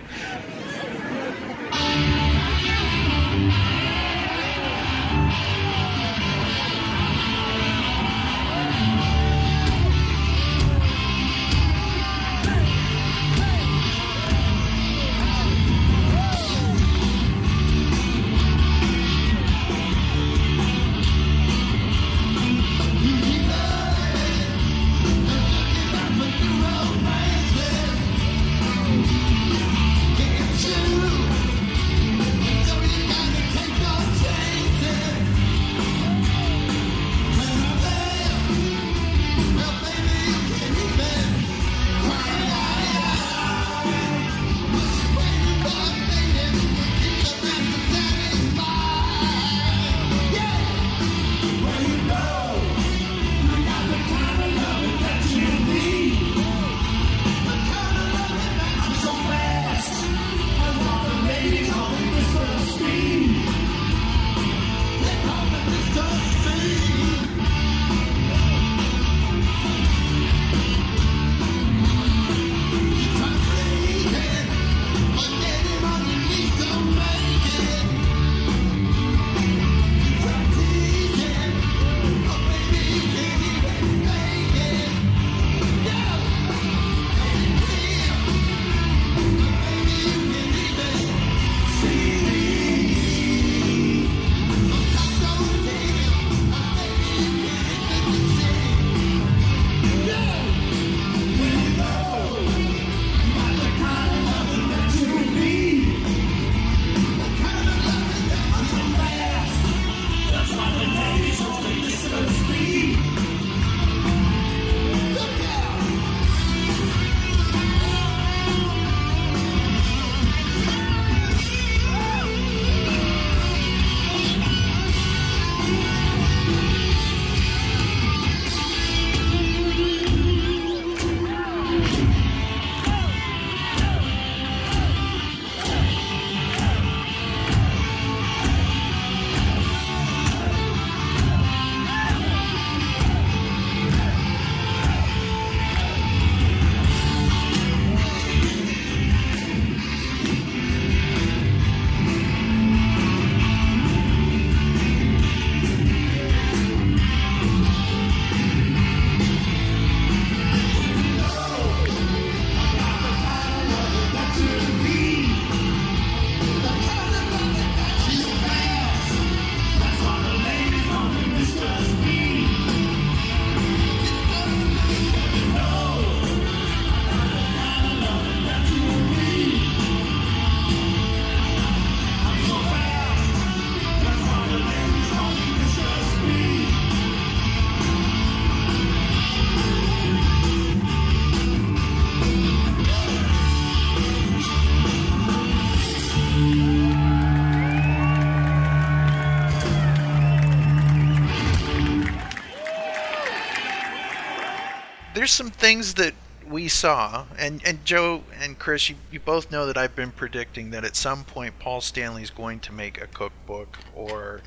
There's some things that we saw, and, and Joe and Chris, you, you both know that I've been predicting that at some point Paul Stanley's going to make a cookbook or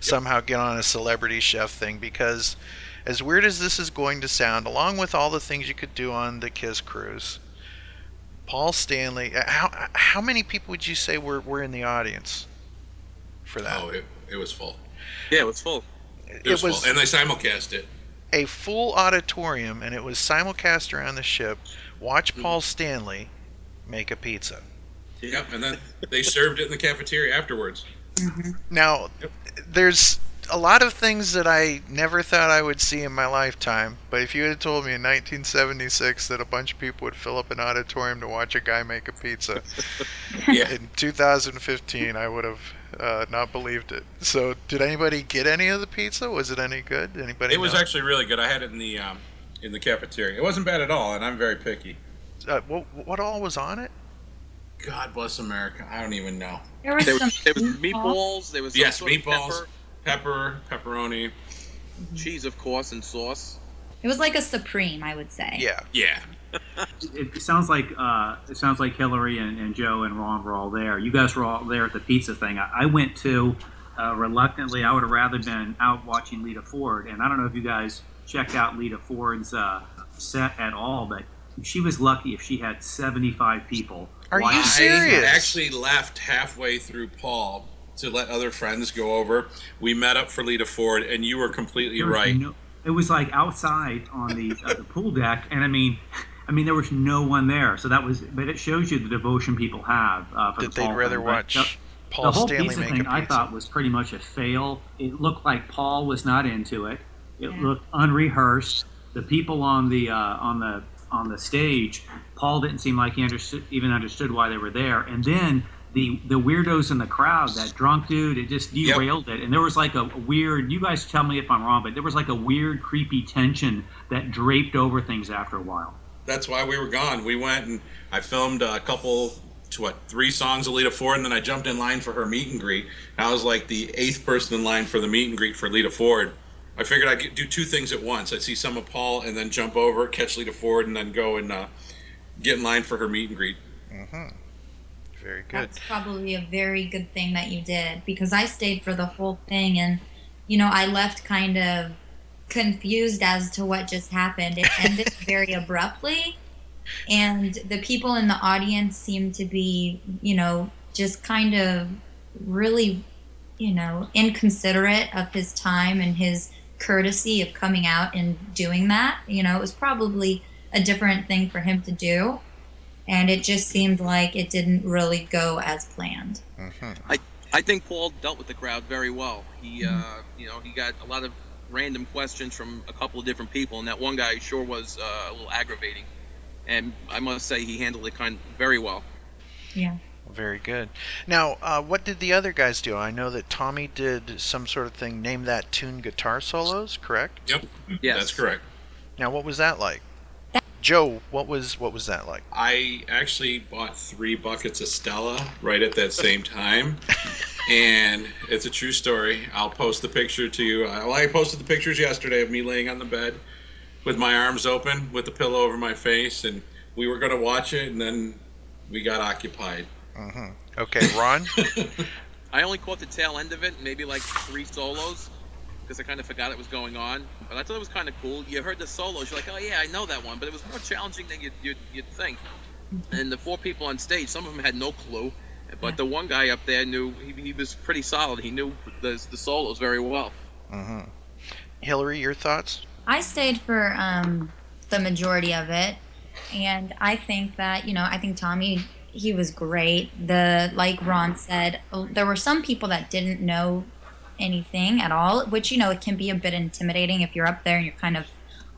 somehow get on a celebrity chef thing because, as weird as this is going to sound, along with all the things you could do on the Kiss cruise, Paul Stanley, uh, how how many people would you say were, were in the audience for that? Oh, it, it was full. Yeah, it was full. It, was, full, and they simulcast it. A full auditorium, and it was simulcast around the ship. Watch hmm. Paul Stanley make a pizza. Yep, and then they served it in the cafeteria afterwards. Mm-hmm. Now, there's a lot of things that I never thought I would see in my lifetime, but if you had told me in 1976 that a bunch of people would fill up an auditorium to watch a guy make a pizza in 2015, I would have uh, not believed it. So, did anybody get any of the pizza? Was it any good? Anybody? It was know? actually really good. I had it in the um, in the cafeteria. It wasn't bad at all, and I'm very picky. Uh, what, what all was on it? God bless America. I don't even know. There was There some was, there was meatballs. There was Yes, sort meatballs, pepper, pepperoni. pepper, cheese, of course, and sauce. It was like a supreme, I would say. Yeah. Yeah. It sounds like uh, it sounds like Hillary and, and Joe and Ron were all there. You guys were all there at the pizza thing. I, I went to uh, reluctantly. I would have rather been out watching Lita Ford, and I don't know if you guys checked out Lita Ford's uh, set at all, but she was lucky if she had seventy-five people. Are you serious? I actually left halfway through Paul to let other friends go over. We met up for Lita Ford, and you were completely was right. no- it was like outside on the, uh, the pool deck, and I mean, I mean, there was no one there. So that was, but it shows you the devotion people have uh, for That the they'd Paul rather thing. But watch the, Paul the whole Stanley pizza make thing, a I pizza. thought was pretty much a fail. It looked like Paul was not into it. It Yeah. looked unrehearsed. The people on the uh, on the on the stage, Paul didn't seem like he understood even understood why they were there. And then the the weirdos in the crowd, that drunk dude, it just Yep. derailed it. And there was like a, a weird. You guys tell me if I'm wrong, but there was like a weird, creepy tension that draped over things after a while. That's why we were gone. We went and I filmed a couple, to what, three songs of Lita Ford, and then I jumped in line for her meet and greet. I was like the eighth person in line for the meet and greet for Lita Ford. I figured I'd do two things at once. I'd see some of Paul and then jump over, catch Lita Ford, and then go and uh, get in line for her meet and greet. hmm Very good. That's probably a very good thing that you did because I stayed for the whole thing and you know, I left kind of confused as to what just happened. It ended very abruptly and the people in the audience seemed to be, you know, just kind of really, you know, inconsiderate of his time and his courtesy of coming out and doing that. You know, it was probably a different thing for him to do and it just seemed like it didn't really go as planned. hmm I think Paul dealt with the crowd very well. He, uh, you know, he got a lot of random questions from a couple of different people, and that one guy sure was uh, a little aggravating. And I must say, he handled it kind of very well. Yeah. Very good. Now, uh, what did the other guys do? I know that Tommy did some sort of thing, name that tune guitar solos, correct? Yep, Yes. that's correct. Now, what was that like? Joe, what was what was that like? I actually bought three buckets of Stella right at that same time. and it's a true story. I'll post the picture to you. I, well, I posted the pictures yesterday of me laying on the bed with my arms open, with the pillow over my face, and we were going to watch it, and then we got occupied. hmm Okay, Ron. I only caught the tail end of it, maybe like three solos, because I kind of forgot it was going on. But I thought it was kind of cool. You heard the solos, you're like, oh yeah, I know that one, but it was more challenging than you'd, you'd, you'd think. And the four people on stage, some of them had no clue, but the one guy up there knew. He, he was pretty solid. He knew the, the solos very well. hmm Hillary, your thoughts? I stayed for um, the majority of it, and I think that you know, I think Tommy he was great. The like Ron said, oh, there were some people that didn't know anything at all, which you know it can be a bit intimidating if you're up there and you're kind of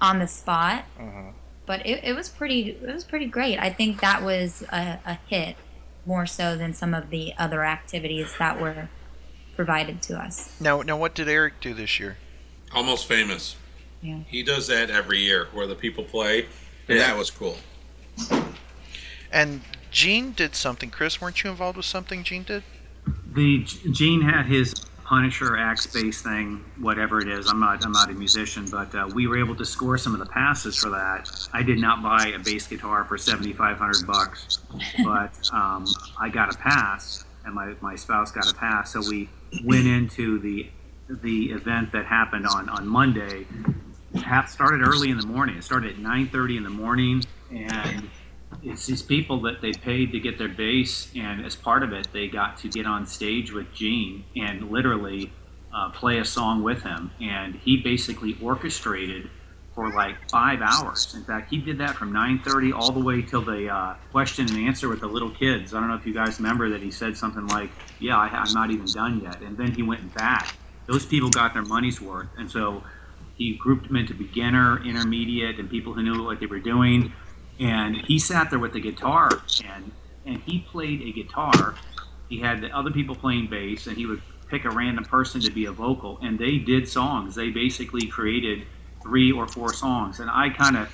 on the spot. hmm But it, it was pretty it was pretty great. I think that was a, a hit more so than some of the other activities that were provided to us. Now, now, what did Eric do this year? Almost famous. Yeah. He does that every year where the people play, and Yeah. that was cool. And Gene did something. Chris, weren't you involved with something Gene did? The Gene had his Punisher Axe Bass thing, whatever it is. I'm not I'm not a musician, but uh, we were able to score some of the passes for that. I did not buy a bass guitar for 7,500 bucks, but um, I got a pass, and my, my spouse got a pass. So we went into the the event that happened on on Monday. Started early in the morning. It started at 9:30 in the morning, and it's these people that they paid to get their bass, and as part of it, they got to get on stage with Gene and literally uh, play a song with him. And he basically orchestrated for like five hours. In fact, he did that from 9:30 all the way till the uh, question and answer with the little kids. I don't know if you guys remember that he said something like, "Yeah, I, I'm not even done yet," and then he went back. Those people got their money's worth, and so he grouped them into beginner, intermediate, and people who knew what they were doing. And he sat there with the guitar, and and he played a guitar. He had the other people playing bass, and he would pick a random person to be a vocal, and they did songs. They basically created three or four songs, and I kind of.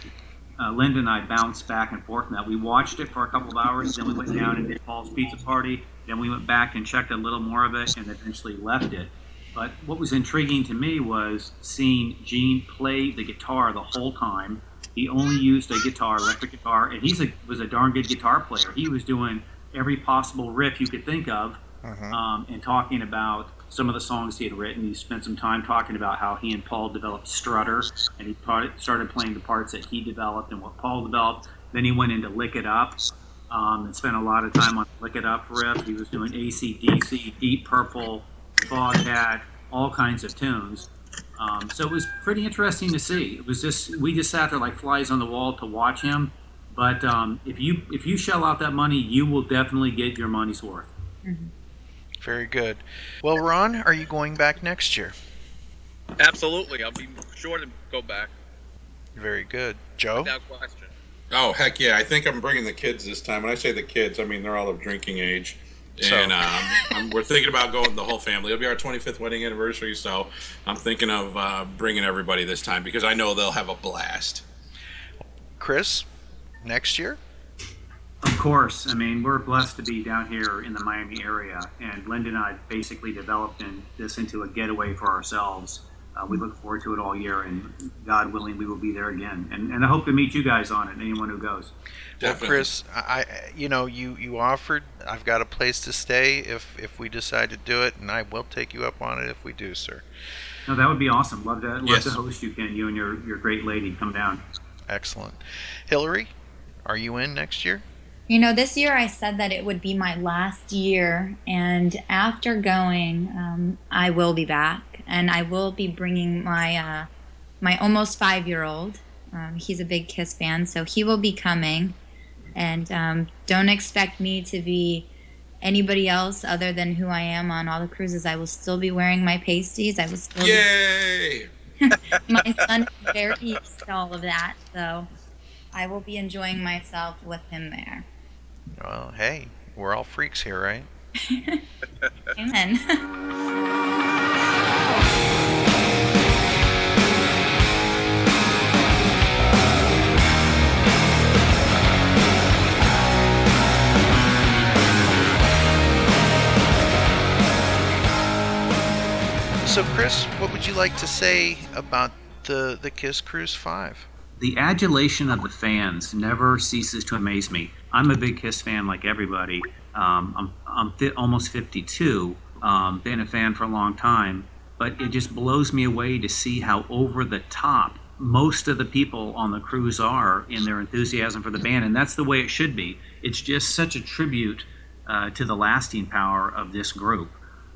Uh, Linda and I bounced back and forth on that. We watched it for a couple of hours, then we went down and did Paul's Pizza Party. Then we went back and checked a little more of it, and eventually left it. But what was intriguing to me was seeing Gene play the guitar the whole time. He only used a guitar, electric guitar, and he's a was a darn good guitar player. He was doing every possible riff you could think of, um, and talking about some of the songs he had written. He spent some time talking about how he and Paul developed Strutter, and he started playing the parts that he developed and what Paul developed. Then he went into Lick It Up, um, and spent a lot of time on Lick It Up riff. He was doing AC/DC, Deep Purple, Foghat, all kinds of tunes. Um, so it was pretty interesting to see. It was just we just sat there like flies on the wall to watch him. But um, if you if you shell out that money, you will definitely get your money's worth. Very good. Well, Ron, are you going back next year? Absolutely, I'll be sure to go back Very good. Joe? without question. Oh heck yeah! I think I'm bringing the kids this time. When I say the kids, I mean they're all of drinking age, So- and um, I'm, we're thinking about going the whole family. It'll be our 25th wedding anniversary, so I'm thinking of uh, bringing everybody this time because I know they'll have a blast. Chris, next year? Of course, I mean we're blessed to be down here in the Miami area, and Linda and I basically developed in, this into a getaway for ourselves. Uh, we look forward to it all year, and God willing, we will be there again. And, and I hope to meet you guys on it. Anyone who goes. Well, Chris, I, I- you know, you, you offered. I've got a place to stay if if we decide to do it, and I will take you up on it if we do, sir. No, that would be awesome. Love to love Yes. to host you, Ken. You and your your great lady come down. Excellent. Hillary, are you in next year? You know, this year I said that it would be my last year, and after going, um, I will be back, and I will be bringing my uh, my almost five year old. Um, he's a big Kiss fan, so he will be coming, and um, don't expect me to be anybody else other than who I am on all the cruises. I will still be wearing my pasties. I will still. Yay! Be, my son is very used to all of that, so I will be enjoying myself with him there. Well, hey, we're all freaks here, right? Amen. So, Chris, what would you like to say about the the Kiss Cruise Five? The adulation of the fans never ceases to amaze me. I'm a big Kiss fan, like everybody. Um, I'm I'm fi- almost 52. Um, been a fan for a long time, but it just blows me away to see how over the top most of the people on the cruise are in their enthusiasm for the band, and that's the way it should be. It's just such a tribute uh, to the lasting power of this group.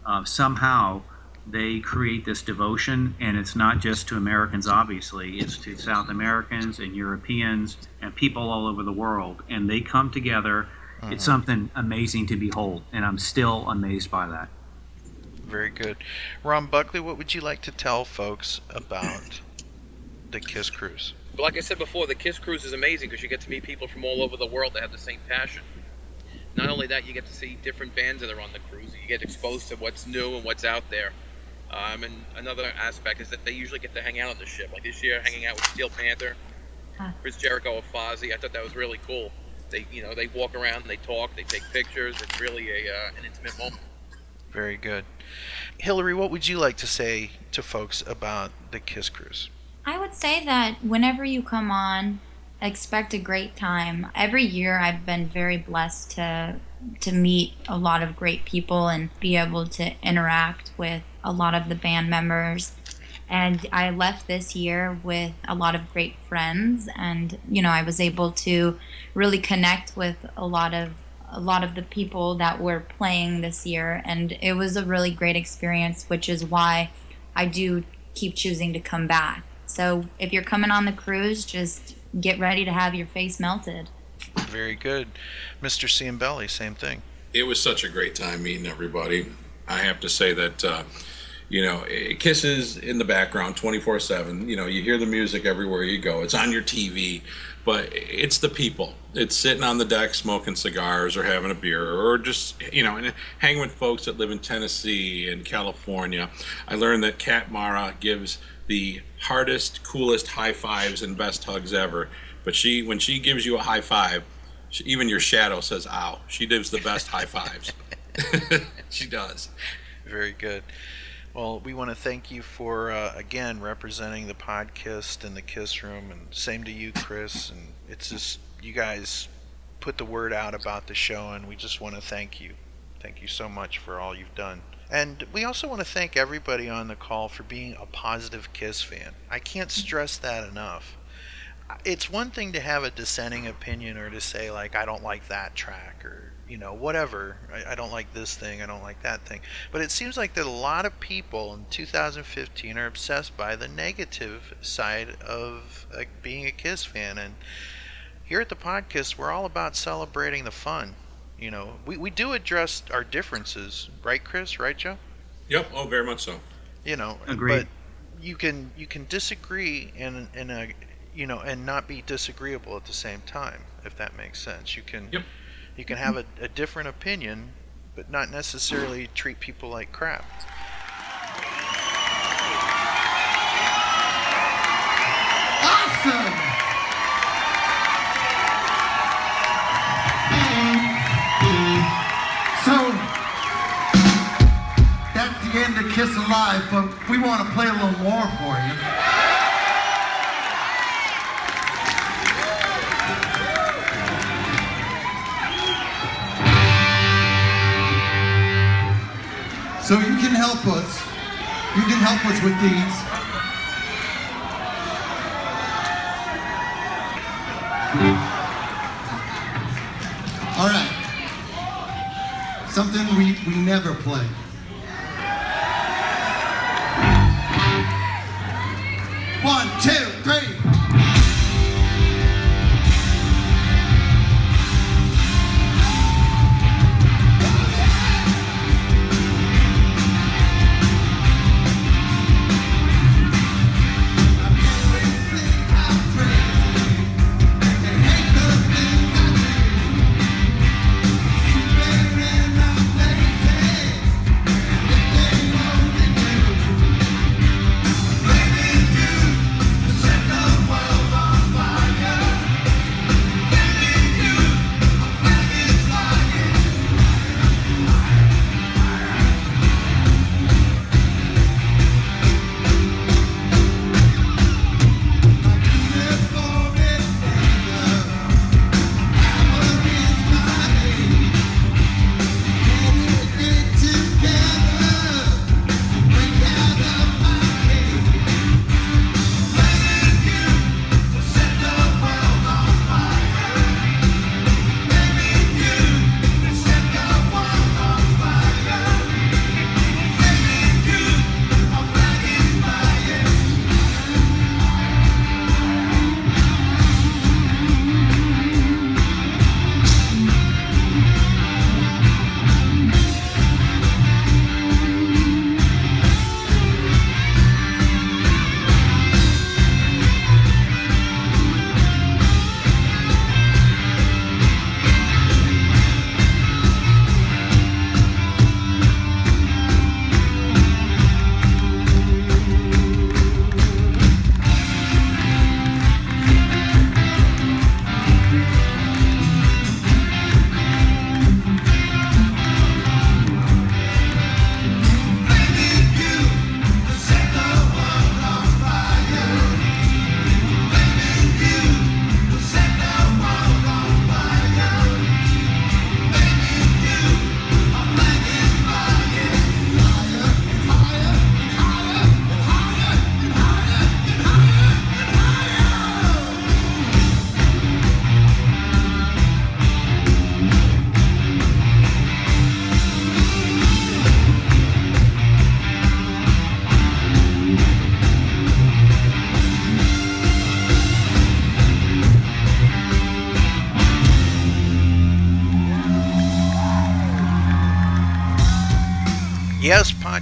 Uh, somehow they create this devotion, and it's not just to Americans, obviously, it's to South Americans and Europeans and people all over the world. And they come together. It's Mhm. something amazing to behold, and I'm still amazed by that. Very good. Ron Buckley, what would you like to tell folks about the Kiss Cruise? Like I said before, the Kiss Cruise is amazing because you get to meet people from all over the world that have the same passion. Not only that, you get to see different bands that are on the cruise. You get exposed to what's new and what's out there. Um, and another aspect is that they usually get to hang out on the ship. Like this year, hanging out with Steel Panther, Huh. Chris Jericho, or Fozzy. I thought that was really cool. They, you know, they walk around, and they talk, they take pictures. It's really a uh, an intimate moment. Very good. Hillary, what would you like to say to folks about the Kiss Cruise? I would say that whenever you come on, expect a great time. Every year I've been very blessed to to meet a lot of great people and be able to interact with a lot of the band members. And I left this year with a lot of great friends and you know, I was able to really connect with a lot of a lot of the people that were playing this year and it was a really great experience, which is why I do keep choosing to come back. So if you're coming on the cruise, just get ready to have your face melted. Very good. Mr. Ciambelli, same thing. it was such a great time meeting everybody. I have to say that, uh, you know, it kisses in the background 24 7. You know, you hear the music everywhere you go, it's on your TV, but it's the people. It's sitting on the deck smoking cigars or having a beer or just, you know, and hanging with folks that live in Tennessee and California. I learned that Kat Mara gives the hardest, coolest high fives and best hugs ever. But she, when she gives you a high five, she, even your shadow says "ow." She gives the best high fives. she does. Very good. Well, we want to thank you for uh, again representing the podcast and the Kiss Room, and same to you, Chris. And it's just you guys put the word out about the show, and we just want to thank you. Thank you so much for all you've done. And we also want to thank everybody on the call for being a positive Kiss fan. I can't stress that enough. It's one thing to have a dissenting opinion or to say like I don't like that track or you know whatever I, I don't like this thing I don't like that thing. But it seems like that a lot of people in 2015 are obsessed by the negative side of uh, being a Kiss fan and here at the podcast we're all about celebrating the fun. You know, we, we do address our differences, right, Chris? Right, Joe? Yep. Oh, very much so. You know, Agreed. but you can you can disagree in in a you know and not be disagreeable at the same time, if that makes sense. You can Yep. You can have a, a different opinion, but not necessarily treat people like crap. Awesome! Uh, so, that's the end of Kiss Alive, but we want to play a little more for you. So you can help us. You can help us with these. All right. Something we, we never play.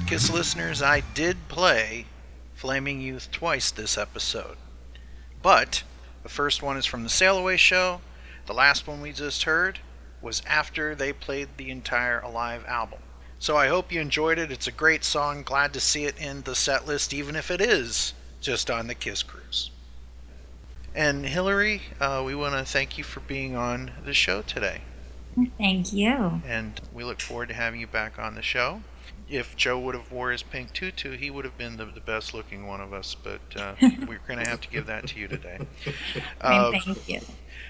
Podcast listeners, I did play Flaming Youth twice this episode. But the first one is from the Sail Away show. The last one we just heard was after they played the entire Alive album. So I hope you enjoyed it. It's a great song. Glad to see it in the set list, even if it is just on the Kiss Cruise. And Hillary, uh, we want to thank you for being on the show today. Thank you. And we look forward to having you back on the show. If Joe would have wore his pink tutu, he would have been the, the best looking one of us. But uh, we're going to have to give that to you today. Uh, Thank you.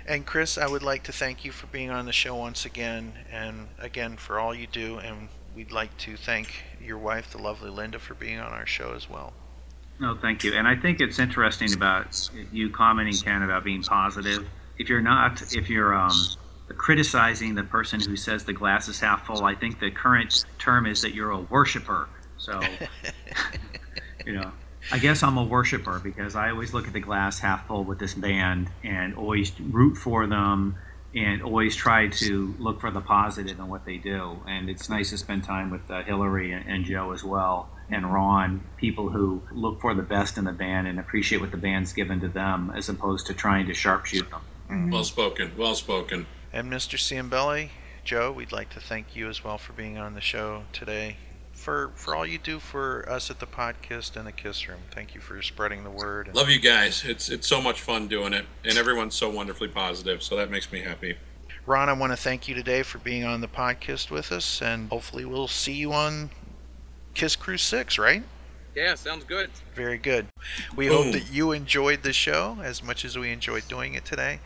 and Chris, I would like to thank you for being on the show once again, and again for all you do. And we'd like to thank your wife, the lovely Linda, for being on our show as well. No, thank you. And I think it's interesting about you commenting, Ken, about being positive. If you're not, if you're um, criticizing the person who says the glass is half full, I think the current term is that you're a worshiper. So, you know, I guess I'm a worshiper because I always look at the glass half full with this band and always root for them and always try to look for the positive in what they do. And it's nice to spend time with uh, Hillary and, and Joe as well and Ron, people who look for the best in the band and appreciate what the band's given to them as opposed to trying to sharpshoot them. Well spoken. Well spoken. And Mr. Ciambelli, Joe, we'd like to thank you as well for being on the show today. For, for all you do for us at the podcast and the Kiss Room. Thank you for spreading the word. Love you guys. It's it's so much fun doing it, and everyone's so wonderfully positive. So that makes me happy. Ron, I want to thank you today for being on the podcast with us, and hopefully we'll see you on Kiss Cruise 6, right? Yeah, sounds good. Very good. We Boom. hope that you enjoyed the show as much as we enjoyed doing it today.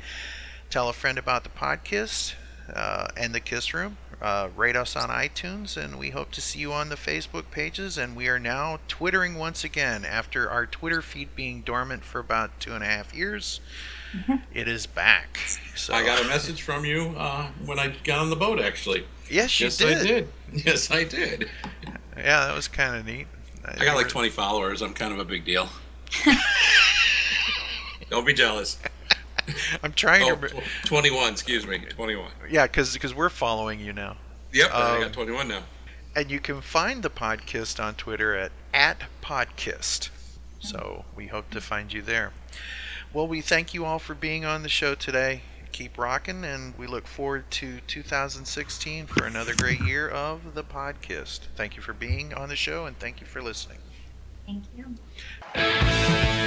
Tell a friend about the podcast uh, and the Kiss Room. Uh, rate us on iTunes, and we hope to see you on the Facebook pages. And we are now Twittering once again after our Twitter feed being dormant for about two and a half years. It is back. So I got a message from you uh, when I got on the boat. Actually, Yes, you yes, did. I did. Yes, I did. Yeah, that was kind of neat. I got like 20 followers. I'm kind of a big deal. Don't be jealous. I'm trying Oh, to. tw- 21. Excuse me. 21. Yeah, because we're following you now. Yep, I Um, got 21 now. And you can find the podcast on Twitter at, at podcast. So we hope to find you there. Well, we thank you all for being on the show today. Keep rocking, and we look forward to 2016 for another great year of the podcast. Thank you for being on the show, and thank you for listening. Thank you.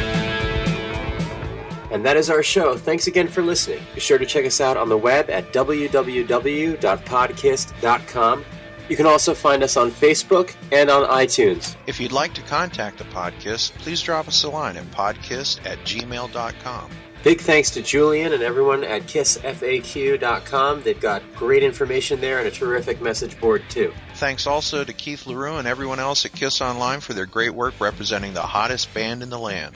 And that is our show. Thanks again for listening. Be sure to check us out on the web at www.podcast.com. You can also find us on Facebook and on iTunes. If you'd like to contact the podcast, please drop us a line at podcast at gmail.com. Big thanks to Julian and everyone at kissfaq.com. They've got great information there and a terrific message board, too. Thanks also to Keith LaRue and everyone else at Kiss Online for their great work representing the hottest band in the land.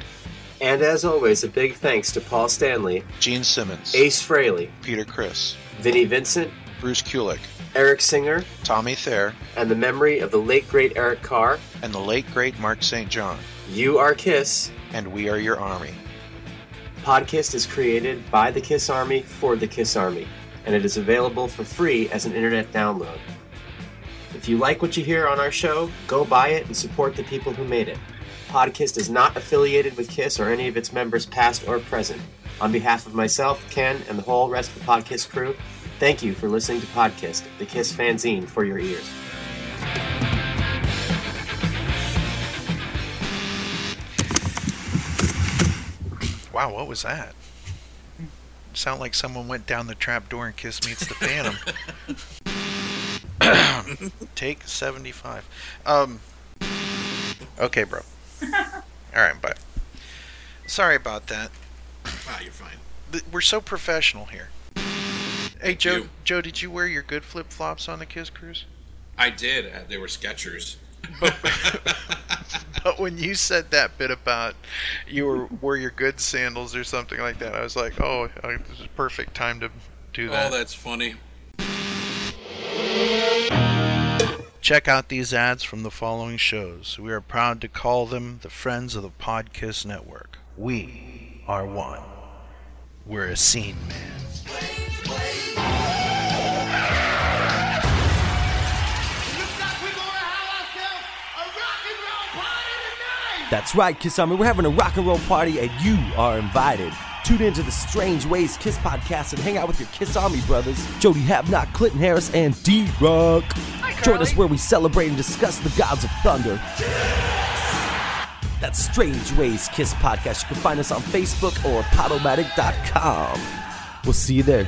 And as always, a big thanks to Paul Stanley, Gene Simmons, Ace Frehley, Peter Criss, Vinnie Vincent, Bruce Kulick, Eric Singer, Tommy Thayer, and the memory of the late great Eric Carr. and the late great Mark St. John. You are Kiss. And we are your army. Podcast is created by the Kiss Army for the Kiss Army, and it is available for free as an internet download. If you like what you hear on our show, go buy it and support the people who made it. Podcast is not affiliated with Kiss or any of its members, past or present. On behalf of myself, Ken, and the whole rest of the Podcast crew, thank you for listening to Podcast, the Kiss fanzine for your ears. Wow, what was that? Sound like someone went down the trap door and Kiss meets the Phantom. Take 75. Um. Okay, bro. All right, bye. Sorry about that. Ah, you're fine. We're so professional here. Hey, Joe. you. Joe, did you wear your good flip flops on the Kiss cruise? I did. Uh, they were Skechers. But when you said that bit about you were wore your good sandals or something like that, I was like, oh, this is a perfect time to do that. Oh, that's funny. Check out these ads from the following shows. We are proud to call them the Friends of the Podcast Network. We are one. We're a scene man. That's right, Kiss Army. We're having a rock and roll party, and you are invited. Tune into the Strange Ways Kiss podcast and hang out with your Kiss Army brothers, Jody Havnock, Clinton Harris, and D Rock. Join us where we celebrate and discuss the gods of thunder. That's Strange Ways Kiss podcast. You can find us on Facebook or Podomatic.com. We'll see you there.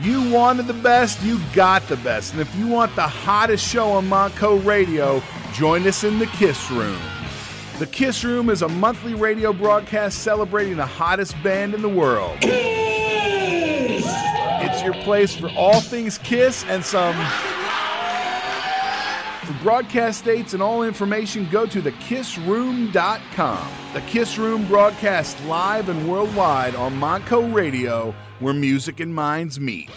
You wanted the best, you got the best. And if you want the hottest show on Monco Radio, join us in the Kiss Room. The Kiss Room is a monthly radio broadcast celebrating the hottest band in the world. It's your place for all things Kiss and some. For broadcast dates and all information, go to thekissroom.com. The Kiss Room broadcasts live and worldwide on Monco Radio, where music and minds meet.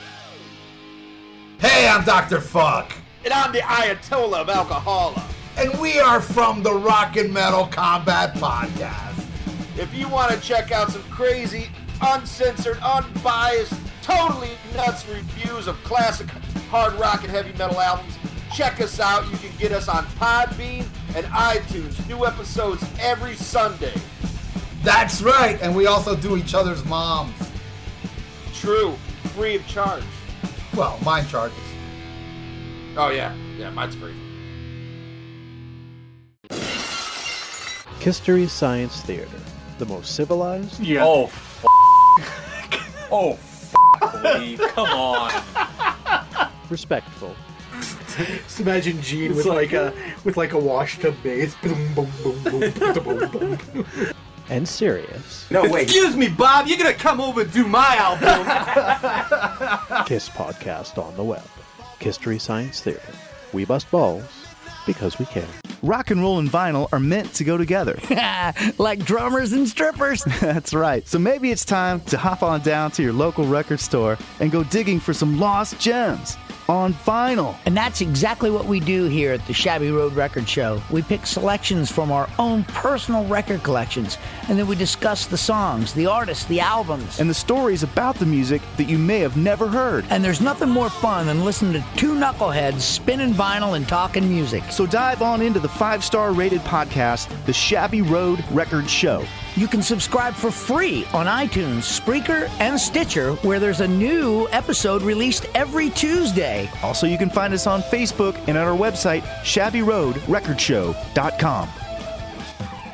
Hey, I'm Dr. Fuck. And I'm the Ayatollah of Alcohola. And we are from the Rock and Metal Combat Podcast. If you want to check out some crazy, uncensored, unbiased, totally nuts reviews of classic hard rock and heavy metal albums, check us out. You can get us on Podbean and iTunes. New episodes every Sunday. That's right. And we also do each other's moms. True. Free of charge. Well, mine charges. Oh, yeah. Yeah, mine's free. History Science Theater, the most civilized. Yeah. Oh, f- oh, f- Lee, come on. Respectful. Just imagine Gene It's with like- like, a with like a washtub bass. Boom, boom, boom, boom, boom, boom, boom. And serious. No, wait. Excuse me, Bob. You're gonna come over and do my album. Kiss podcast on the web. History Science Theater. We bust balls because we care. Rock and roll and vinyl are meant to go together. like drummers and strippers. That's right. So maybe it's time to hop on down to your local record store and go digging for some lost gems on vinyl. And that's exactly what we do here at the Shabby Road Record Show. We pick selections from our own personal record collections, and then we discuss the songs, the artists, the albums. And the stories about the music that you may have never heard. And there's nothing more fun than listening to two knuckleheads spinning vinyl and talking music. So dive on into the five star rated podcast, The Shabby Road Record Show. You can subscribe for free on iTunes, Spreaker, and Stitcher, where there's a new episode released every Tuesday. Also, you can find us on Facebook and at our website, shabbyroadrecordshow.com.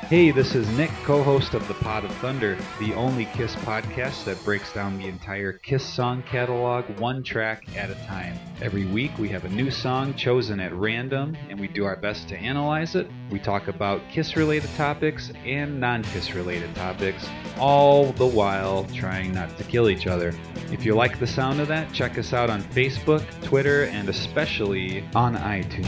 Hey, this is Nick, co host of The Pot of Thunder, the only Kiss podcast that breaks down the entire Kiss song catalog one track at a time. Every week we have a new song chosen at random, and we do our best to analyze it. We talk about Kiss related topics and non Kiss related topics, all the while trying not to kill each other. If you like the sound of that, check us out on Facebook, Twitter, and especially on iTunes.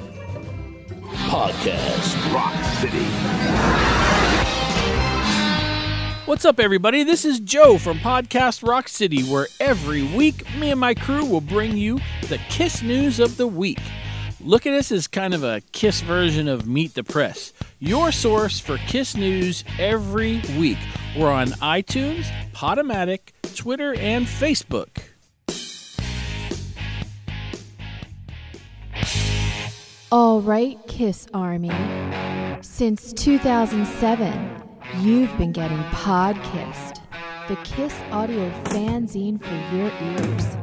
Podcast Rock City. What's up, everybody? This is Joe from Podcast Rock City, where every week me and my crew will bring you the Kiss news of the week. Look at us as kind of a Kiss version of Meet the Press, your source for Kiss news every week. We're on iTunes, Podomatic, Twitter, and Facebook. All right, Kiss Army. Since 2007, you've been getting Pod Kissed, the Kiss audio fanzine for your ears.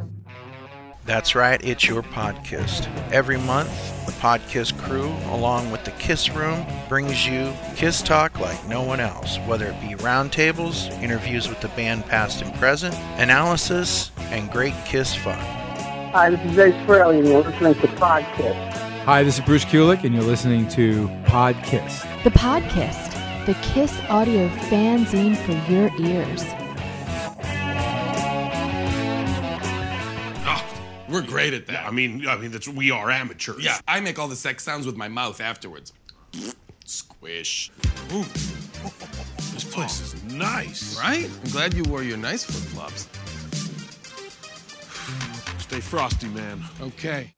That's right, it's your podcast. Every month, the Podcast crew, along with the Kiss Room, brings you Kiss talk like no one else, whether it be roundtables, interviews with the band past and present, analysis, and great Kiss fun. Hi, this is Ace Frehley, and you're listening to Podcast. Hi, this is Bruce Kulick, and you're listening to Podcast. The Podcast, the Kiss audio fanzine for your ears. Ah, we're great at that. I mean, I mean, that's we are amateurs. Yeah, I make all the sex sounds with my mouth afterwards. Squish. Ooh. This place is nice. Right? I'm glad you wore your nice flip flops. Stay frosty, man. Okay.